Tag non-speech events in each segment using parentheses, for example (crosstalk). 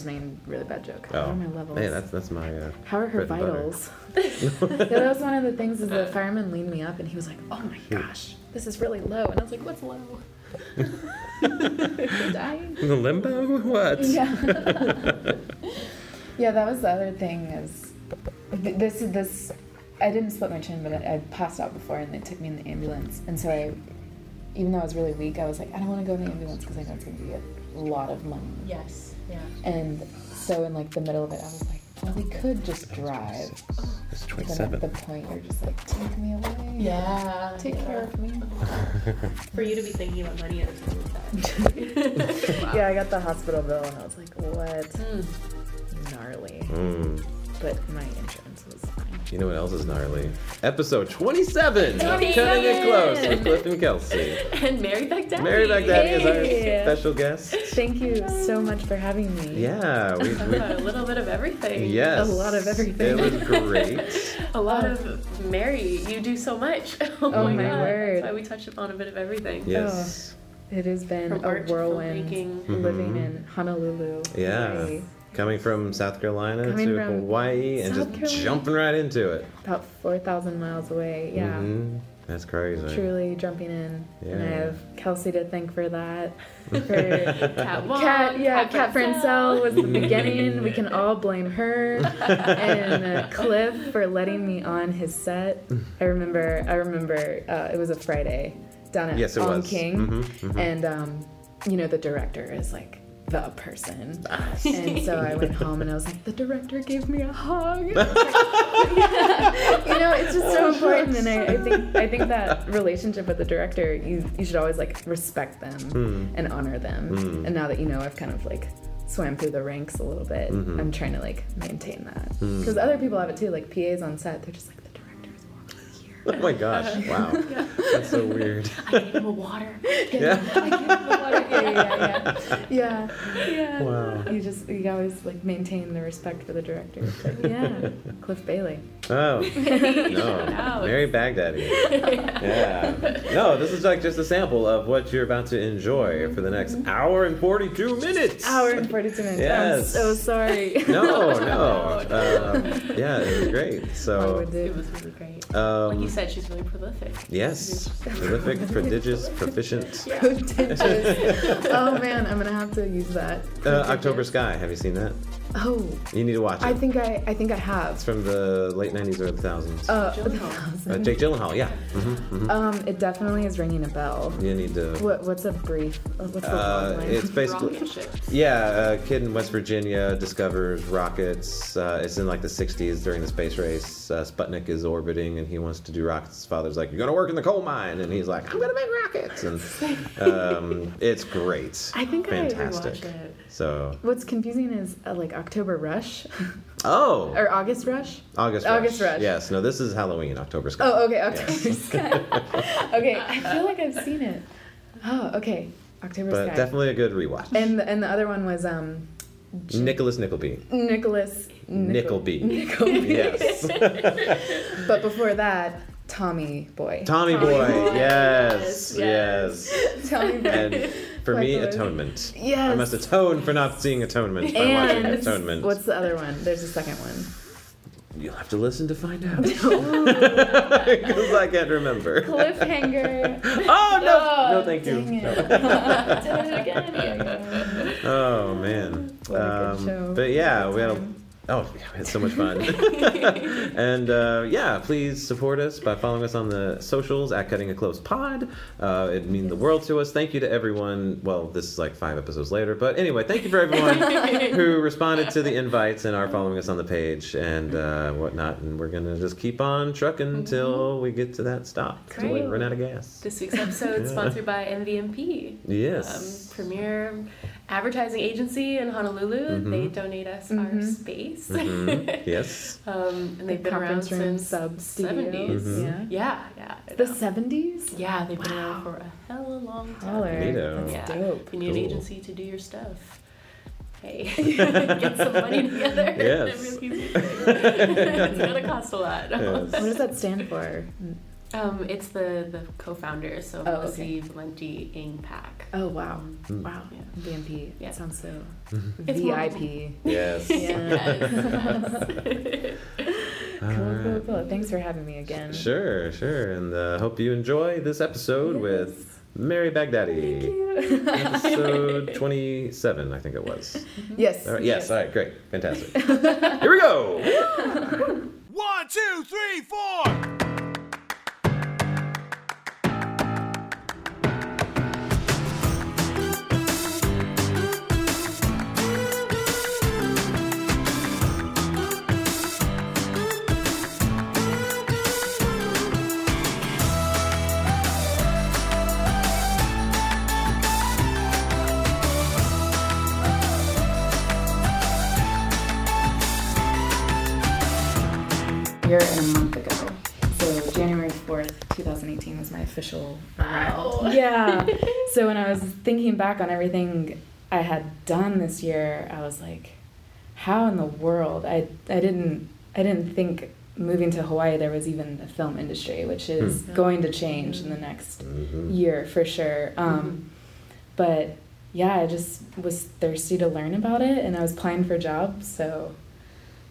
just making a really bad joke. Oh, How are my levels? man, that's that's my. Uh, How are her bread and butter. vitals? yeah, (laughs) (laughs) that was one of the things. Is the fireman leaned me up and he was like, "Oh my gosh, this is really low," and I was like, "What's low?" (laughs) dying. the limbo? What? Yeah. yeah, that was the other thing. Is th- this is this? I didn't split my chin, but I, I passed out before, and they took me in the ambulance. And so I, even though I was really weak, I was like, I don't want to go in the ambulance because I know it's going to be a lot of money. Yes. Yeah. And so in like the middle of it, I was like, well, we could just drive. It's But then at the point, you're just like, take me away. Yeah. Take yeah. care of me. (laughs) For you to be thinking about money at a time like that. Yeah, I got the hospital bill, and I was like, what? Mm. Gnarly. Mm. But my insurance was fine. You know what else is gnarly? Episode 27 of Cutting It Close with Cliff and Kelsie. And Mary Baghdady. Mary Baghdady is Hey. our special guest. Thank you so much for having me. Yeah, we, we a little bit of everything. yes. A lot of everything. It was great. (laughs) A lot of Mary. You do so much. (laughs) Oh, Oh my God. word. That's why we touched upon a bit of everything. Yes. Oh, it has been From a art to whirlwind filmmaking. Mm-hmm. living in Honolulu. Yeah. Hawaii. Coming from South Carolina Coming to from Hawaii and just Carolina. jumping right into it. About 4,000 miles away. Yeah. Mhm. That's crazy. Truly jumping in. And I have Kelsie to thank for that. (laughs) For Cat Wong, Cat, yeah, Cat Francel was the beginning. (laughs) We can all blame her. and uh, Cliff for letting me on his set. I remember, I remember uh, it was a Friday down at Yes, it On was. King, Mhm, mhm. and um, you know the director is like the person. (laughs) And so I went home and I was like, the director gave me a hug. (laughs) You know, it's just so important. And I, I think I think that (laughs) relationship with the director, you you should always like respect them Mm. and honor them. Mm. And now that you know, I've kind of like swam through the ranks a little bit. Mhm. I'm trying to like maintain that because other people have it too. Like PAs on set, they're just like Oh my gosh! Wow, (laughs) that's so weird. (laughs) I gave him a water. Yeah. (laughs) I give him the water. Yeah, yeah, yeah, yeah, yeah. Wow. You just you always like maintain the respect for the director. Yeah, Cliff Bailey. Oh no, Mary Baghdady. Yeah. No, this is like just a sample of what you're about to enjoy for the next hour and 42 minutes. Hour and forty-two minutes. Yes. I'm so sorry. No, no. Um, yeah, it was great. So, It was really great. like you um, said, she's really prolific. yes, prolific, (laughs) prodigious, proficient. Yeah. Prodigious. oh man, I'm gonna have to use that. Uh, October Sky. Have you seen that? Oh, You need to watch it. I think I I think I have. it's from the late 90s, early 2000s. Uh, Gyllenhaal. Uh, Jake Gyllenhaal. Yeah. hmm hmm um, it definitely is ringing a bell. You need to. What what's a brief? uh, What's the Uh, line? it's basically Rocket. Yeah, a kid in West Virginia discovers rockets. Uh, it's in like the 60s during the space race. Uh, Sputnik is orbiting and he wants to do rockets. His father's like, You're going to work in the coal mine. And he's like, I'm going to make rockets. And (laughs) um, it's great. I think I Fantastic. Watch it. So, What's confusing is uh, like October Rush (laughs) oh, or August Rush. August Rush. August Rush. Yes, no, this is Halloween, October Sky. Oh, okay, October Yes. Sky. (laughs) okay, I feel like I've seen it. Oh, okay, October But Sky. definitely a good rewatch. And the, and the other one was um, J- Nicholas Nickleby. Nicholas Nickleby. Nickleby. Yes. But before that, Tommy Boy. Tommy Tommy Boy. Boy. Yes. Yes, Yes. (laughs) Tommy Boy. And for me, Likewise. Atonement. yes. I must atone for not seeing Atonement by watching and Atonement. what's the other one? There's a second one. You'll have to listen to find out. (laughs) Because (laughs) I can't remember. Cliffhanger. Oh, no! No, thank you. No. Did it again. Yeah, yeah. Oh, man. What a good um, show. But yeah, we had a. Oh, yeah, we so much fun. (laughs) and uh, yeah, please support us by following us on the socials at Cutting It Close Pod. Uh, it means the world to us. Thank you to everyone. Well, this is like five episodes later, but anyway, thank you for everyone (laughs) who responded to the invites and are following us on the page and uh, whatnot. And we're gonna just keep on trucking until we get to that stop. Until we run out of gas. This week's episode (laughs) Yeah. sponsored by MVMP. Yes. Um, premier advertising agency in Honolulu. Mhm. They donate us our Mhm. space. Mhm. (laughs) Yes. um, and they've The been around room since sub studio. 70s. Mhm. Yeah. Yeah, yeah. The 70s? yeah, they've been Wow. around for a hell of a long time. Holler. That's Yeah. dope. You need an agency to do your stuff, hey, (laughs) (laughs) get some money together. Yes. It's gonna cost a lot. Yes. What does that stand for? Um, it's the the co-founders, so Oh, Melissa okay. Valenti, Ing Pak. Oh wow, Mm. wow. Yeah. BMP. Yeah. That sounds so It's VIP. (laughs) Yes. (laughs) Yes. Cool, cool, Alright. cool. Thanks for having me again. Sure, sure. And uh, hope you enjoy this episode with Mary Baghdady. Thank you. Episode (laughs) 27, I think it was. yes. All right, yes, all right, great. Fantastic. Here we go. One, two, three, four. Here in a month ago. So January 4th, 2018 was my official Wow. arrival. (laughs) Yeah. so when I was thinking back on everything I had done this year, I was like, how in the world? I, I didn't I didn't think moving to Hawaii there was even a film industry, which is Hmm. going to change in the next Mhm. year for sure. Um, But yeah, I just was thirsty to learn about it, and I was applying for jobs. So,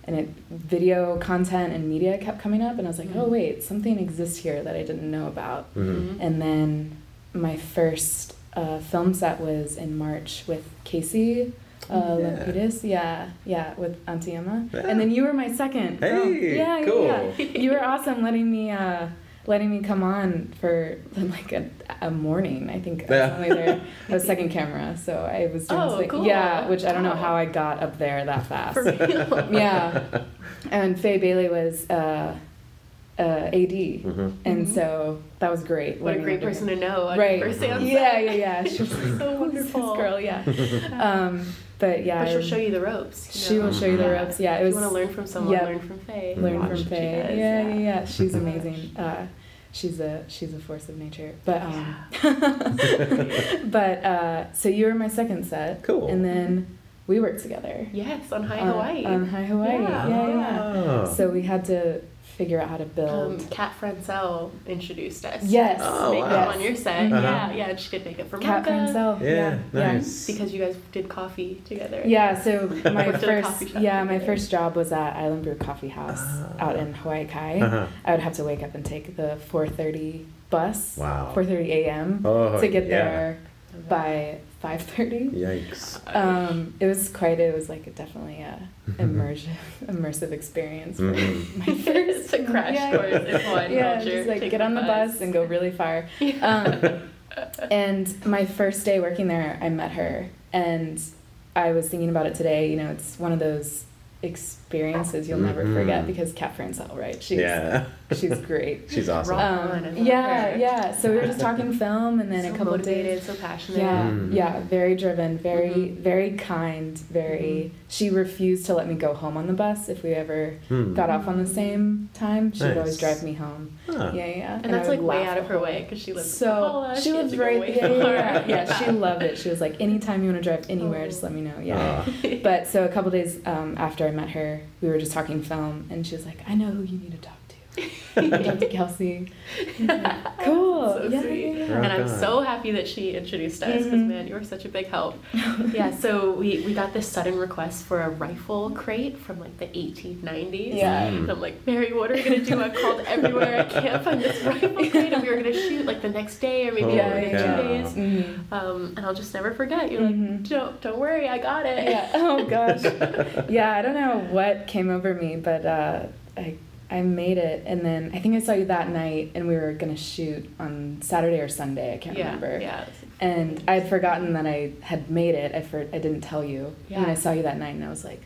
and it video content and media kept coming up, and I was like, oh Mhm. wait, something exists here that I didn't know about. Mhm. And then my first uh, film set was in March with Casey. Uh, Yeah. Lampides, yeah, yeah, with Auntie Emma, Yeah. and then you were my second. film. Hey, yeah, yeah, cool. yeah. You were awesome, letting me, uh, letting me come on for (laughs) like a, a morning. I think I was Yeah. only there. (laughs) I was second camera, so I was doing Oh, something- cool. Yeah, which I don't know how I got up there that fast. For real. (laughs) Yeah, and Faye Bailey was uh, uh, AD, Mhm. and Mhm. so that was great. What a great person to know Right. first day on. Yeah, yeah, (laughs) yeah. She was So "Who's this wonderful. girl, yeah. (laughs) Um, but yeah, But she'll show you the ropes. you She know? will show you the Yeah. ropes. Yeah, it If was you want to learn from someone, yeah. learn from Faye. learn from what Faye. does, yeah, yeah, yeah. She's (laughs) amazing. Uh, she's a she's a force of nature. But um, but uh, so you were my second set. Cool. And then we worked together. Yes, on High on- Hawaii. On High Hawaii. Yeah. Yeah, yeah. Oh. So we had to figure out how to build. um, Kat Francel introduced us. Yes. Oh, makeup wow. on your set. Uh-huh. Yeah, yeah, and she did makeup for Cat Mocha. Francel. Yeah, nice. Because you guys did coffee together. Yeah, so (laughs) my Worked at a coffee first shop yeah, my first job was at Island Brew Coffee House out in Hawaii Kai. Uh-huh. I would have to wake up and take the 4:30 bus. Wow. 4:30 a.m. Oh, to get yeah. there by 5:30. Yikes. Um, it was quite. It was like a, definitely a (laughs) immersive, immersive experience. For Mhm. my (laughs) first It's a crash yeah. course in Hawaiian Yeah, culture. just like Take get on the bus and go really far. (laughs) Um, and my first day working there, I met her, and I was thinking about it today. You know, it's one of those experiences you'll never Mhm. forget because Kat Francel, right? She's yeah. (laughs) she's great. She's awesome. Um, on, I love yeah, her. yeah. So we were just talking film, and then so a couple of motivated, days. so passionate. Yeah, Mm. yeah, very driven, very, Mhm. very kind, very. She refused to let me go home on the bus if we ever Hmm. got off on the same time. She would always drive me home. Huh. Yeah, yeah. And, that's like way out of her whole way because she lives So Kahala, she had lives right way yeah, (laughs) yeah, yeah, She loved it. She was like, anytime you want to drive anywhere, just let me know. Yeah. Ah. (laughs) But so a couple days um, after I met her, we were just talking film, and she was like, "I know who you need to talk to. You need to Kelsie." (laughs) cool. So yeah, sweet. yeah, yeah. Rock and I'm so happy that she introduced us because Mhm. man, you were such a big help. (laughs) yeah, so we, we got this sudden request for a rifle crate from like the 1890s. Yeah. And I'm like, Mary, what are we gonna do? I called everywhere. I can't find this rifle crate, and we were gonna shoot like the next day or maybe Holy Yeah, in yeah, two cow. days. Mhm. Um, and I'll just never forget. You're like, Mhm. don't don't worry, I got it. Yeah. Oh gosh. (laughs) yeah, I don't know what came over me, but uh, I I made it, and then I think I saw you that night, and we were gonna shoot on Saturday or Sunday. I can't yeah, remember. Yeah. And I had forgotten that I had made it. I for, I didn't tell you. yeah. And I saw you that night, and I was like,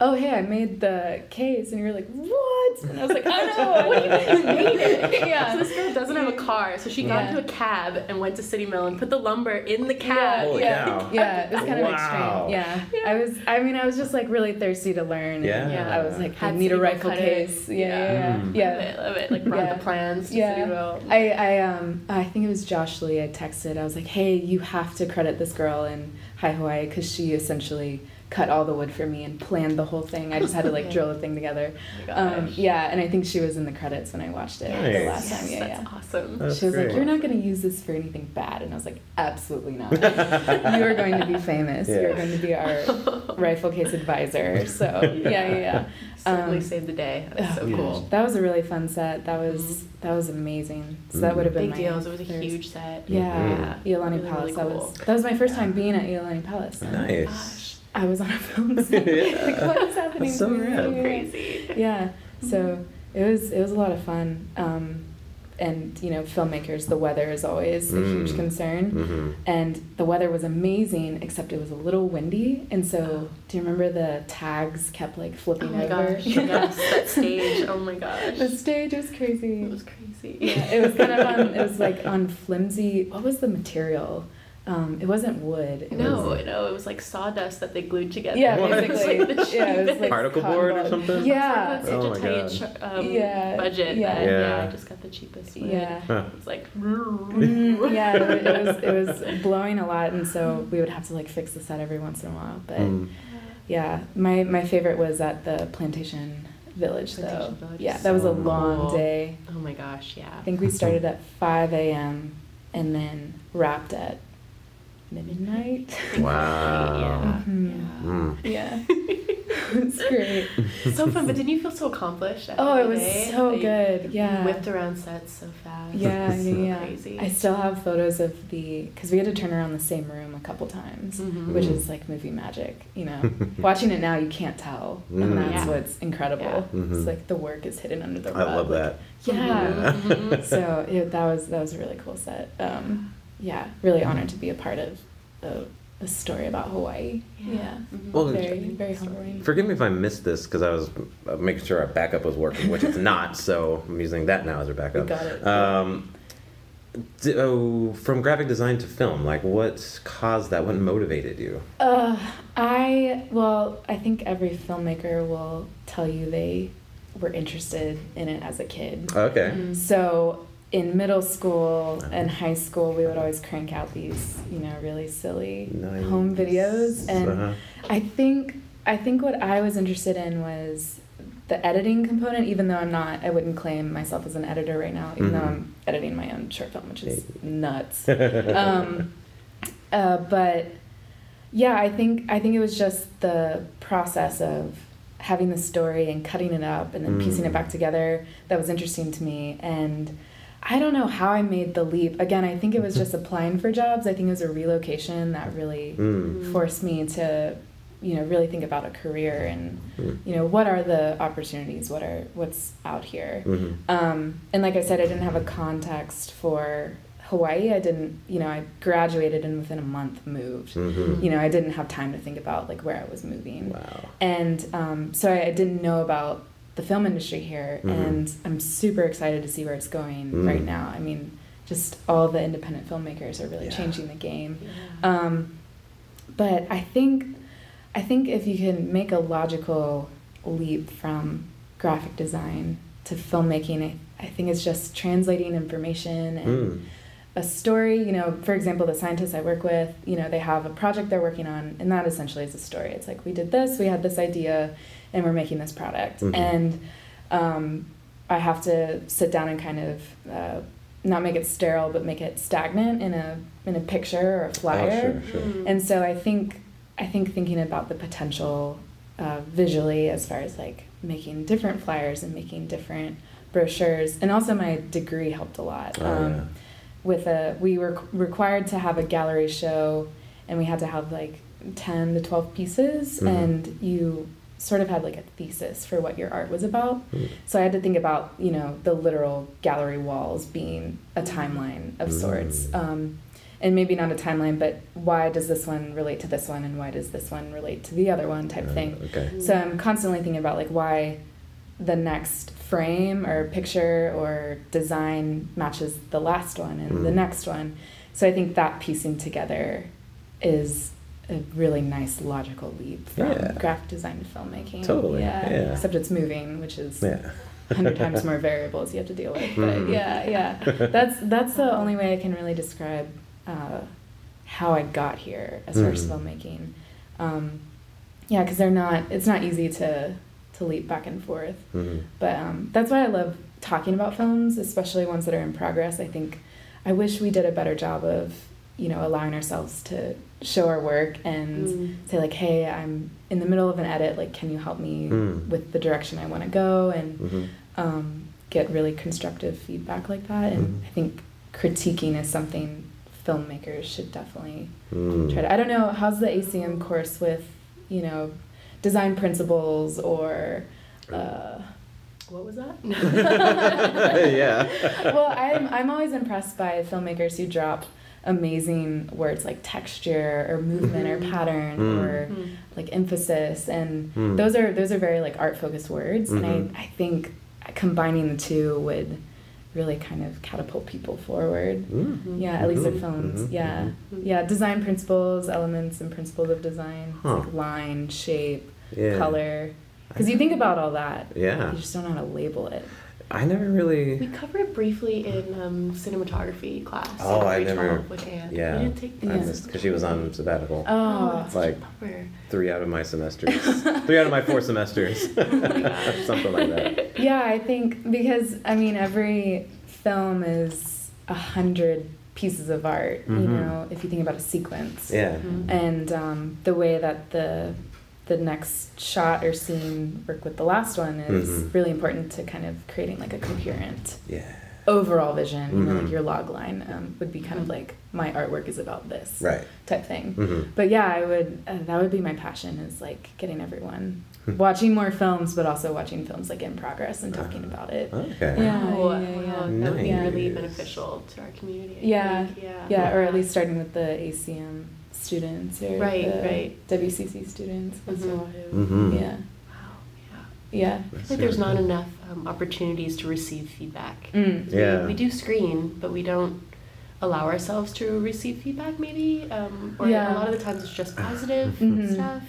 "Oh, hey, I made the case." And you're like, "What?" And I was like, "I know. What do you mean you made it? (laughs) yeah. So this girl doesn't have a car, so she got Yeah. into a cab and went to City Mill and put the lumber in the cab. Holy yeah, cow. (laughs) yeah, it was kind of Wow. extreme. Yeah. Yeah. I was. I mean, I was just like really thirsty to learn. and Yeah. I was like, I need a rifle case. Yeah, yeah, yeah. Mm. yeah. Love it, love it. Like brought Yeah. the plans to Yeah. City Mill. I, I um I think it was Josh Lee. I texted. I was like, "Hey, you have to credit this girl in High Hawaii because she essentially cut all the wood for me and planned the whole thing. I just had to like (laughs) drill the thing together. Oh Um, yeah, and I think she was in the credits when I watched it the Nice. last time. Yeah, that's yeah. awesome. That's she was great. like, "You're not going to use this for anything bad," and I was like, "Absolutely not. (laughs) you are going to be famous. Yeah. You're going to be our (laughs) rifle case advisor." So yeah, yeah, yeah. Certainly Um, saved the day. That's so Oh, cool. That was a really fun set. That was that was amazing. So that would have been Mm-hmm. Big my deals. It was a first- huge set. Yeah, Yeah. Iolani Really, Palace. really That cool. was that was my first time being at Iolani Palace. Oh Nice. I was on a film (laughs) set. Yeah. like, what is happening? That's so to me? rad. Yeah. Crazy. Yeah. So it was it was a lot of fun. Um, and you know, filmmakers, the weather is always a huge Mm. concern. Mm-hmm. And the weather was amazing, except it was a little windy. And so, do you remember the tags kept like Oh flipping my over? gosh. Yes, that (laughs) stage. Oh my gosh. the stage was crazy. It was crazy. yeah, it was kind of on. It was like on flimsy. What was the material? Um, it wasn't wood. It No, was, no, it was like sawdust that they glued together. Yeah, What? (laughs) It was basically. like (laughs) the yeah, it was like Particle cotton board or something? Yeah. It's such Oh a my tight God. um, Yeah, budget yeah. that yeah. Yeah. I just got the cheapest wood. Yeah. Huh. It's like (laughs) Mm, yeah, it, it was it was blowing a lot, and so we would have to like fix the set every once in a while. But Mm. yeah, my my favorite was at the plantation village though. Village yeah, is that was a long cool. day. Oh my gosh, yeah. I think we started at five a.m. and then wrapped at midnight. Wow. (laughs) Yeah. Mhm. Mm. Yeah, (laughs) it's great. (laughs) so fun, but didn't you feel so accomplished? After Oh, the it was day? so Like, good. Yeah. Whipped around sets so fast. Yeah, It's yeah, so yeah. Crazy. I still have photos of the because we had to turn around the same room a couple times, Mhm. which is like movie magic. You know, watching it now you can't tell, Mm. and that's Yeah. what's incredible. Yeah. Mhm. It's like the work is hidden under the rug. I rug. love like- that. Yeah. Mhm. so it, that was that was a really cool set. Um, yeah, really honored to be a part of the, the story about Hawaii. Yeah, Mhm. Well, very very humbling. Forgive me if I missed this because I was uh, making sure our backup was working, which it's not. So I'm using that now as our backup. We got it. Um, d- oh, from graphic design to film, like what caused that? What motivated you? Uh, I well, I think every filmmaker will tell you they were interested in it as a kid. Okay. Mhm. So in middle school and high school, we would always crank out these, you know, really silly Nice. home videos, and Uh-huh. I think I think what I was interested in was the editing component. Even though I'm not, I wouldn't claim myself as an editor right now. Even though Mhm. I'm editing my own short film, which is nuts. (laughs) um, uh, but yeah, I think I think it was just the process of having the story and cutting it up and then piecing Mm. it back together that was interesting to me. And I don't know how I made the leap. Again, I think it was just applying for jobs. I think it was a relocation that really Mm. forced me to, you know, really think about a career and, Mm. you know, what are the opportunities? What are what's out here? Mhm. Um, and like I said, I didn't have a context for Hawaii. I didn't, you know, I graduated and within a month moved. Mhm. You know, I didn't have time to think about like where I was moving. Wow. And um, so I, I didn't know about the film industry here, Mhm. and I'm super excited to see where it's going Mm. right now. I mean, just all the independent filmmakers are really Yeah. changing the game. Yeah. Um, but I think, I think if you can make a logical leap from graphic design to filmmaking, I, I think it's just translating information and Mm. A story. You know, for example, the scientists I work with, you know, they have a project they're working on, and that essentially is a story. It's like we did this, we had this idea, and we're making this product, Mhm. and um, I have to sit down and kind of. Uh, not make it sterile, but make it stagnant in a in a picture or a flyer. Oh, sure, sure. Mm. And so I think I think thinking about the potential uh, visually as far as like making different flyers and making different brochures, and also my degree helped a lot. Oh, um, With a we were required to have a gallery show, and we had to have like ten to twelve pieces, Mhm. and you sort of had like a thesis for what your art was about. Mm. So I had to think about, you know, the literal gallery walls being a timeline of sorts. Mm. Um, and maybe not a timeline, but why does this one relate to this one and why does this one relate to the other one type Uh, thing. Okay. So I'm constantly thinking about like why the next frame or picture or design matches the last one and the Mm. next one. So I think that piecing together is a really nice logical leap from Yeah. graphic design to filmmaking. Totally, Yeah. yeah. Except it's moving, which is Yeah. a hundred times more variables you have to deal with. But Mhm. yeah, yeah. (laughs) That's that's the only way I can really describe uh, how I got here as far as Mhm. filmmaking. Um, yeah, because they're not. It's not easy to to leap back and forth. Mhm. But um, that's why I love talking about films, especially ones that are in progress. I think I wish we did a better job of, you know, allowing ourselves to show our work and Mm. say like, hey, I'm in the middle of an edit. Like, can you help me Mm. with the direction I want to go? And Mhm. um, get really constructive feedback like that. And Mhm. I think critiquing is something filmmakers should definitely Mm. try to. I don't know how's the ACM course with, you know, design principles or. Uh, What was that? (laughs) (laughs) yeah. well, I'm I'm always impressed by filmmakers who drop amazing words like texture or movement or pattern Mm. or Mm. like emphasis and Mm. those are those are very like art focused words Mhm. and I, I think combining the two would really kind of catapult people forward Mm. yeah at least their Mhm, films mhm, yeah mhm. yeah design principles elements and principles of design Huh. like line shape Yeah. color because you think about all that Yeah. you just don't know how to label it I never really. We covered it briefly in um, cinematography class. Oh, in I never- With Anne. yeah. We didn't take I Yeah. missed because she was on sabbatical. oh that's like- a. Three out of my semesters. (laughs) Three out of my four semesters. (laughs) Oh my. (laughs) Something like that. Yeah, I think because I mean every film is a hundred pieces of art. You Mhm. know, if you think about a sequence, Yeah. Mhm. and um, the way that the the next shot or scene work with the last one is Mhm. really important to kind of creating like a coherent Yeah. overall vision. You know, like your log line um, would be kind of like my artwork is about this Right. type thing. hmm But yeah, I would. Uh, that would be my passion is like getting everyone Hmm. watching more films, but also watching films like in progress and talking Ah. about it. Okay. Yeah, Wow, yeah, wow, yeah. That would be really beneficial to our community. I Yeah. Yeah. Yeah, or at least starting with the ACM students or Right, the right. WCC students. as Mhm. well. Mhm. Yeah, Wow. Yeah. yeah. I feel like there's not enough um, opportunities to receive feedback. Mm. Yeah. We, we do screen, but we don't allow ourselves to receive feedback. Maybe, um, or Yeah. a lot of the times it's just (sighs) positive Mhm. stuff.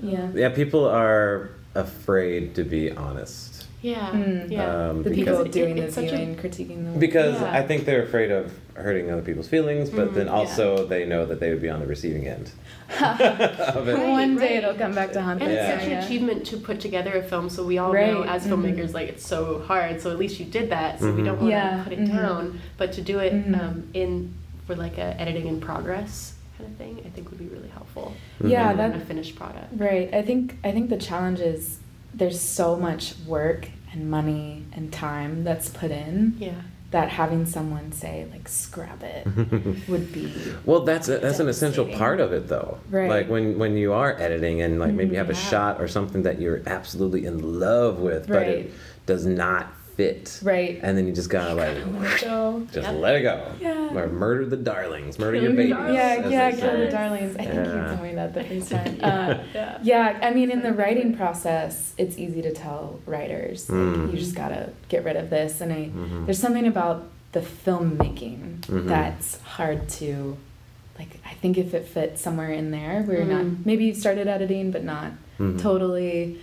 Yeah. Yeah, people are afraid to be honest. Yeah, Mm. yeah. Um, The because people doing it's the such a- critiquing the Because Yeah. I think they're afraid of hurting other people's feelings, but Mhm, then yeah. also they know that they would be on the receiving end (laughs) of it. Right, One day right. it'll come back to haunt And us. it's Yeah. such an achievement to put together a film, so we all know Right, as mhm. filmmakers, like it's so hard. So at least you did that. So we Mhm. don't want to put it mhm. down, but to do it Mhm. um, in for like a editing in progress kind of thing, I think would be really helpful. Yeah, rather than that- a finished product. Right. I think I think the challenge is there's so much work and money and time that's put in Yeah. that having someone say like scrap it (laughs) would be Well, that's a, that's an essential part of it, though. Right. Like when when you are editing and like maybe you have a Mhm. shot or something that you're absolutely in love with, but it does not fit. right. And then you just gotta like So just Yep. let it go. Yeah. Or murder the darlings, murder Kill your your babies. darlings. yeah, yeah, they kill the darlings. I think Yeah. you told me that the first time. (laughs) Uh, yeah. yeah, I mean, in the writing process, it's easy to tell writers like, Mm. you just gotta get rid of this, and I Mhm. there's something about the filmmaking Mhm. that's hard to like. I think if it fits somewhere in there, where you're not Mm. maybe you started editing, but not Mhm. totally,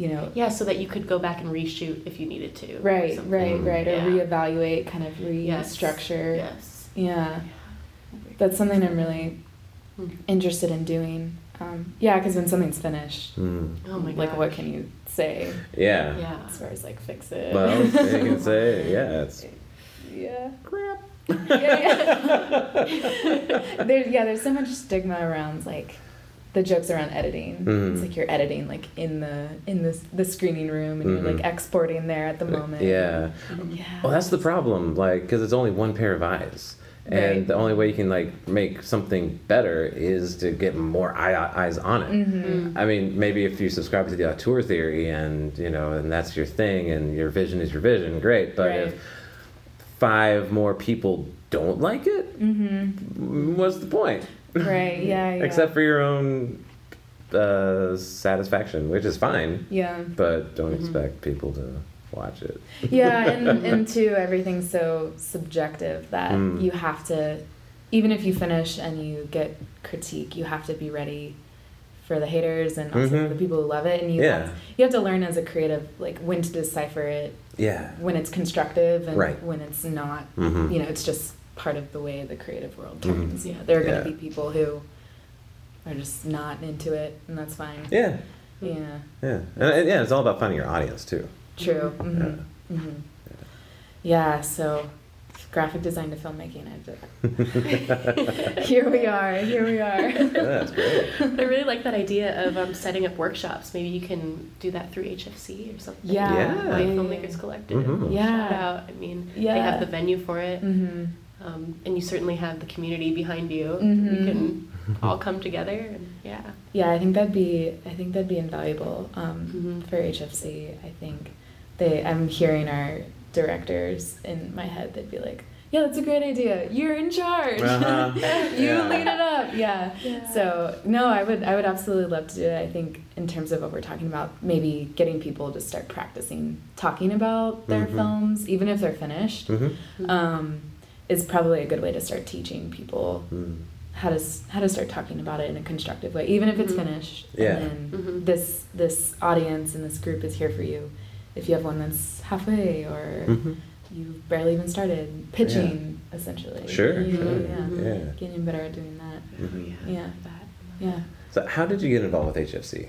you know. Yeah, so that you could go back and reshoot if you needed to. or Right, right, right. Or Yeah. reevaluate, kind of restructure. Yes. Yeah, that's something I'm really Mm. interested in doing. Um, yeah, because when something's finished, Mm. Oh my god. like gosh. what can you say Yeah. Yeah. as far as like fix it? Well, you can say, (laughs) yeah, it's yeah. crap. yeah, yeah. (laughs) (laughs) there, yeah, there's so much stigma around like the jokes around editing. Mhm. It's like you're editing like in the in the the screening room and Mhm. you're like exporting there at the moment. Yeah. Yeah. Well, that's the problem, like, because it's only one pair of eyes. And Right. the only way you can like make something better is to get more eye, eyes on it. Mhm. I mean, maybe if you subscribe to the auteur theory and you know, and that's your thing, and your vision is your vision, great. But Right. if five more people don't like it, Mhm. what's the point? (laughs) Right. Yeah. yeah. Except for your own uh, satisfaction, which is fine, Yeah. but don't Mhm. expect people to watch it. yeah and, (laughs) and two everything's so subjective that Mm. you have to even if you finish and you get critique you have to be ready for the haters and also Mhm. the people who love it and you Yeah. have, you have to learn as a creative like when to decipher it Yeah. when it's constructive and Right. when it's not Mhm. you know it's just part of the way the creative world turns you know there are going Yeah. to be people who are just not into it, and that's fine. Yeah, Yeah. yeah, and, and yeah. It's all about finding your audience too. True. Mm-hmm. Mm-hmm. Yeah. So, graphic design to filmmaking. I (laughs) here we are. Here we are. That's great. (laughs) I really like that idea of um, setting up workshops. Maybe you can do that through HFC or something. Yeah. Yeah. White yeah, Filmmakers yeah. Collective. Mhm. Yeah. Shout out. I mean, they Yeah. have the venue for it. Mm-hmm. Um, and you certainly have the community behind you. Mhm. You can all come together and yeah. Yeah, I think that'd be. I think that'd be invaluable um, Mhm. for HFC. I think they. I'm hearing our directors in my head. They'd be like, "Yeah, that's a great idea. You're in charge. Uh-huh. (laughs) you Yeah. lead it up." Yeah. Yeah. So no, I would. I would absolutely love to do it. I think in terms of what we're talking about, maybe getting people to start practicing talking about their Mhm. films, even if they're finished, Mhm. um, is probably a good way to start teaching people Mm. how to how to start talking about it in a constructive way, even if it's Mhm. finished. Yeah. And then Mhm. this this audience and this group is here for you. If you have one that's halfway or Mhm. you've barely even started pitching, essentially. Sure, You sure. Yeah. Yeah. Getting better at doing that. Mhm. Yeah. Yeah. So, how did you get involved with HFC?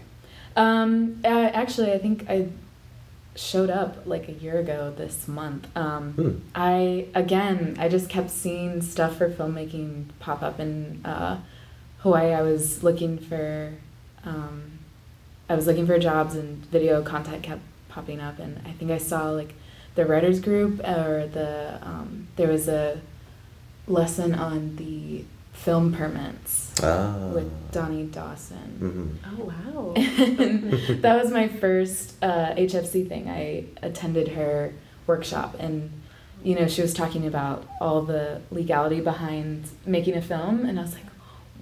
Um, I, actually, I think I showed up like a year ago this month. Um, Hmm. I again, I just kept seeing stuff for filmmaking pop up in uh, Hawaii. I was looking for, um, I was looking for jobs, and video content kept popping up, and I think I saw like the writers group or the um, there was a lesson on the film permits Ah. with Donne Dawson Mhm. Oh wow. and (laughs) that was my first uh, HFC thing. I attended her workshop, and you know, she was talking about all the legality behind making a film, and I was like,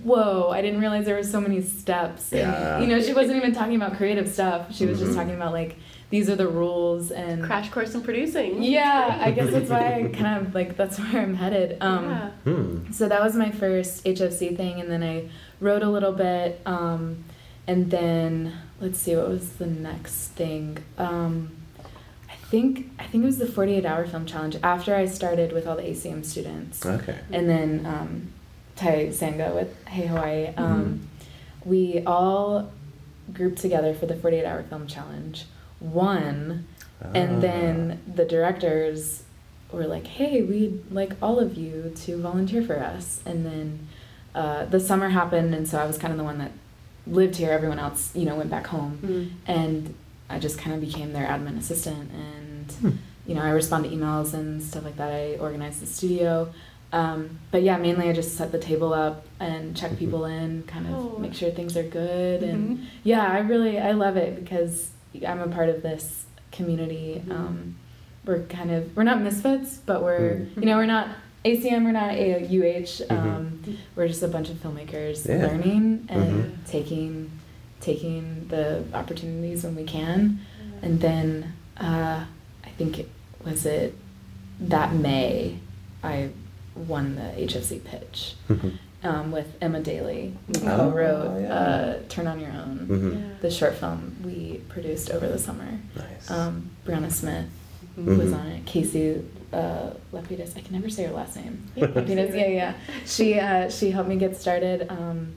"Whoa! I didn't realize there were so many steps." And, Yeah. you know, she wasn't even talking about creative stuff. She was Mhm. just talking about like these are the rules and. Crash course in producing. Yeah, I guess that's why I (laughs) kind of like that's where I'm headed. Um, yeah. Hmm. so that was my first HFC thing, and then I wrote a little bit, um, and then let's see, what was the next thing? Um, I think I think it was the forty eight hour film challenge after I started with all the ACM students, Okay. and then um, Tai Sanga with Hey Hawaii. Um, We all grouped together for the forty eight hour film challenge. Won Ah. and then the directors were like, "Hey, we'd like all of you to volunteer for us." And then uh, the summer happened, and so I was kind of the one that lived here. Everyone else, you know, went back home, Mhm. and I just kind of became their admin assistant. And Hmm. you know, I respond to emails and stuff like that. I organize the studio. Um, but yeah, mainly I just set the table up and check Mhm. people in, kind of Oh. make sure things are good, and Mhm. yeah, I really I love it because I'm a part of this community. Mhm. Um, we're kind of we're not misfits, but we're Mhm. you know we're not ACM, we're not AUH. Mhm. Um, we're just a bunch of filmmakers Yeah. learning and Mhm. taking taking the opportunities when we can, and then uh, I think it was it that May I won the HFC pitch um, with Emma Daly. who Oh, co-wrote yeah. uh, "Turn on Your Own," Mhm. Yeah. the short film we produced over the summer. Nice. Um, Brianna Smith Mhm. was on it. Casey uh, Lapidus. I can never say her last name. Yeah, Lapidus. Yeah, yeah. She uh, she helped me get started. Um,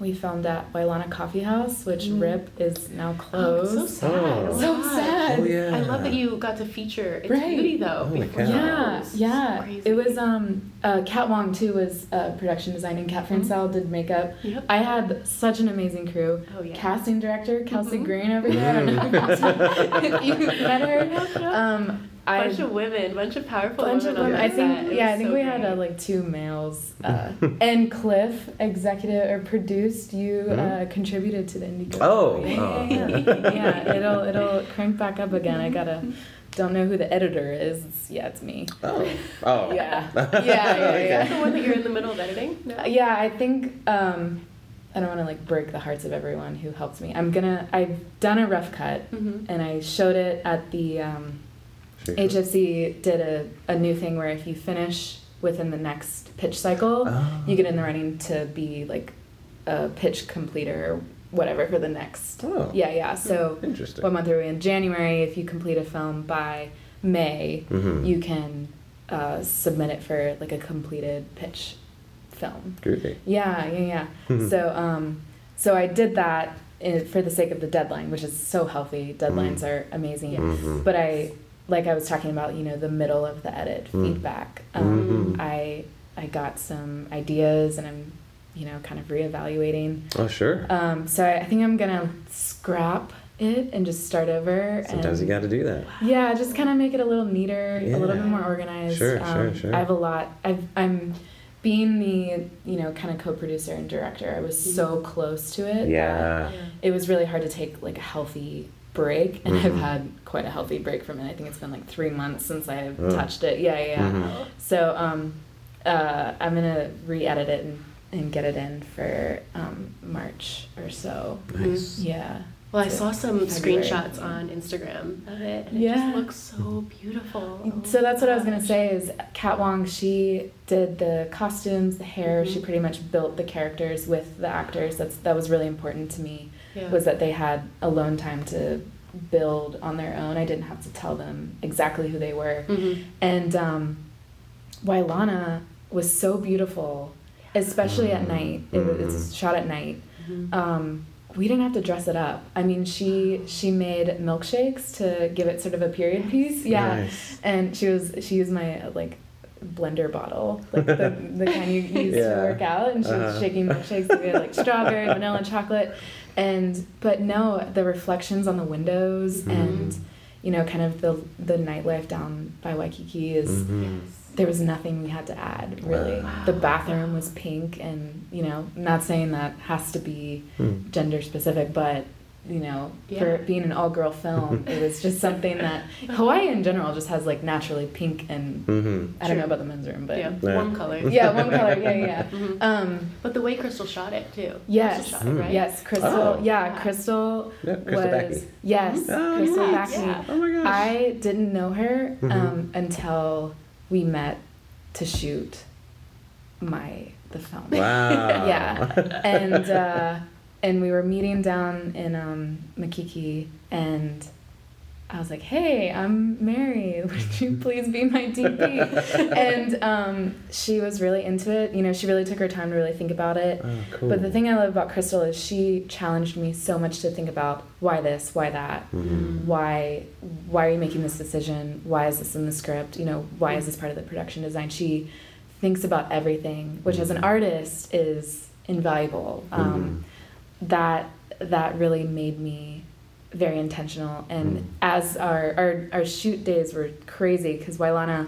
we filmed at Wailana Coffee House, which Mhm. RIP is now Oh, closed. it's so sad. Oh. Oh, So sad. Oh, yeah. I love that you got to feature its Right. beauty though. Holy before Yeah, yeah. Crazy. It was um uh Kat Wong too was uh production designing. Kat Mhm. Francel did makeup. Yep. I had such an amazing crew. Oh yeah. Casting director Kelsie Mhm. Green over here. I don't know if you met her. Um, I bunch of women, bunch of powerful bunch of women. women. on I that think. It yeah, I think so we had uh, like two males. Uh, (laughs) and Cliff, executive or produced, you uh, contributed to the Indiegogo. Oh, yeah, oh. yeah, (laughs) yeah. yeah. It'll it'll crank back up again. I gotta. Don't know who the editor is. It's, yeah, it's me. oh. Oh. (laughs) Yeah. Yeah, yeah, Is yeah. that the one that you're in the middle of editing? No? Uh, yeah, I think um, I don't want to like break the hearts of everyone who helped me. I'm gonna. I've done a rough cut, Mhm. and I showed it at the um, Sure. HFC. Did a, a new thing where if you finish within the next pitch cycle, Oh. you get in the running to be like a pitch completer or whatever for the next. Oh. Yeah, yeah. So Interesting. what month are we in? January. If you complete a film by May, Mhm. you can uh, submit it for like a completed pitch film. Groovy. Yeah, yeah, yeah. so, um, so I did that in, for the sake of the deadline, which is so healthy. Deadlines are amazing. Mhm. But I, like I was talking about, you know, the middle of the edit Mm. feedback. Um, Mhm. I I got some ideas, and I'm, you know, kind of reevaluating. Oh, sure. Um, so I, I think I'm gonna scrap it and just start over. Sometimes you got to do that. Yeah, just kind of make it a little neater, a little bit more organized. Sure, sure, Um, sure. I have a lot. I've, I'm being the you know kind of co-producer and director. I was so close to it. Yeah. it was really hard to take like a healthy break, and I've Mhm. had quite a healthy break from it. I think it's been like three months since I've Oh. touched it. Yeah, yeah. yeah. Mhm. So um, uh, I'm gonna re-edit it and, and get it in for um, March or so. Nice. Yeah. Well, I saw some February. screenshots on Instagram of it, and it just looks so beautiful. Oh So that's what I was gonna say is Kat Wong. She did the costumes, the hair. She Mhm. pretty much built the characters with the actors. That's that was really important to me. Yeah. Was that they had alone time to build on their own. I didn't have to tell them exactly who they were. Mhm. And um, Wailana was so beautiful, especially at Mhm. night. It was it's Mhm. shot at night. Mhm. Um, we didn't have to dress it up. I mean, she she made milkshakes to give it sort of a period piece. Yeah, Nice. and she was she used my like blender bottle, like the, the kind you (laughs) use Yeah. to work out, and she was Uh-huh. shaking milkshakes. We had like strawberry, vanilla, chocolate, and but no, the reflections on the windows Mhm. and you know, kind of the the nightlife down by Waikiki is Mhm. there was nothing we had to add really. Wow. The bathroom was pink, and you know, not saying that has to be Hmm. gender specific, but you know, Yeah. for being an all girl film, (laughs) it was just something that Hawaii in general just has like naturally pink and Mhm. I don't know about the men's room, but yeah, Yeah. warm color. (laughs) yeah, one color, yeah, yeah. Mhm. Um, But the way Crystal shot it too. yes, Crystal shot it, right? yes, Crystal, Oh. yeah, Yeah. Crystal Yeah, Crystal was Backey. yes, Oh, Crystal nice. Backey. Yeah. Oh my gosh. I didn't know her Mhm. um, until we met to shoot my the film. Wow. (laughs) yeah, and uh, and we were meeting down in um, Makiki, and I was like, "Hey, I'm Mary. (laughs) Would you please be my DP?" (laughs) and um, she was really into it. You know, she really took her time to really think about it. Oh, cool. But the thing I love about Crystal is she challenged me so much to think about why this, why that, Mhm. why why are you making this decision? Why is this in the script? You know, why is this part of the production design? She thinks about everything, which as an Mhm. artist is invaluable. Um, That that really made me very intentional. And Mhm. as our, our our shoot days were crazy because Wailana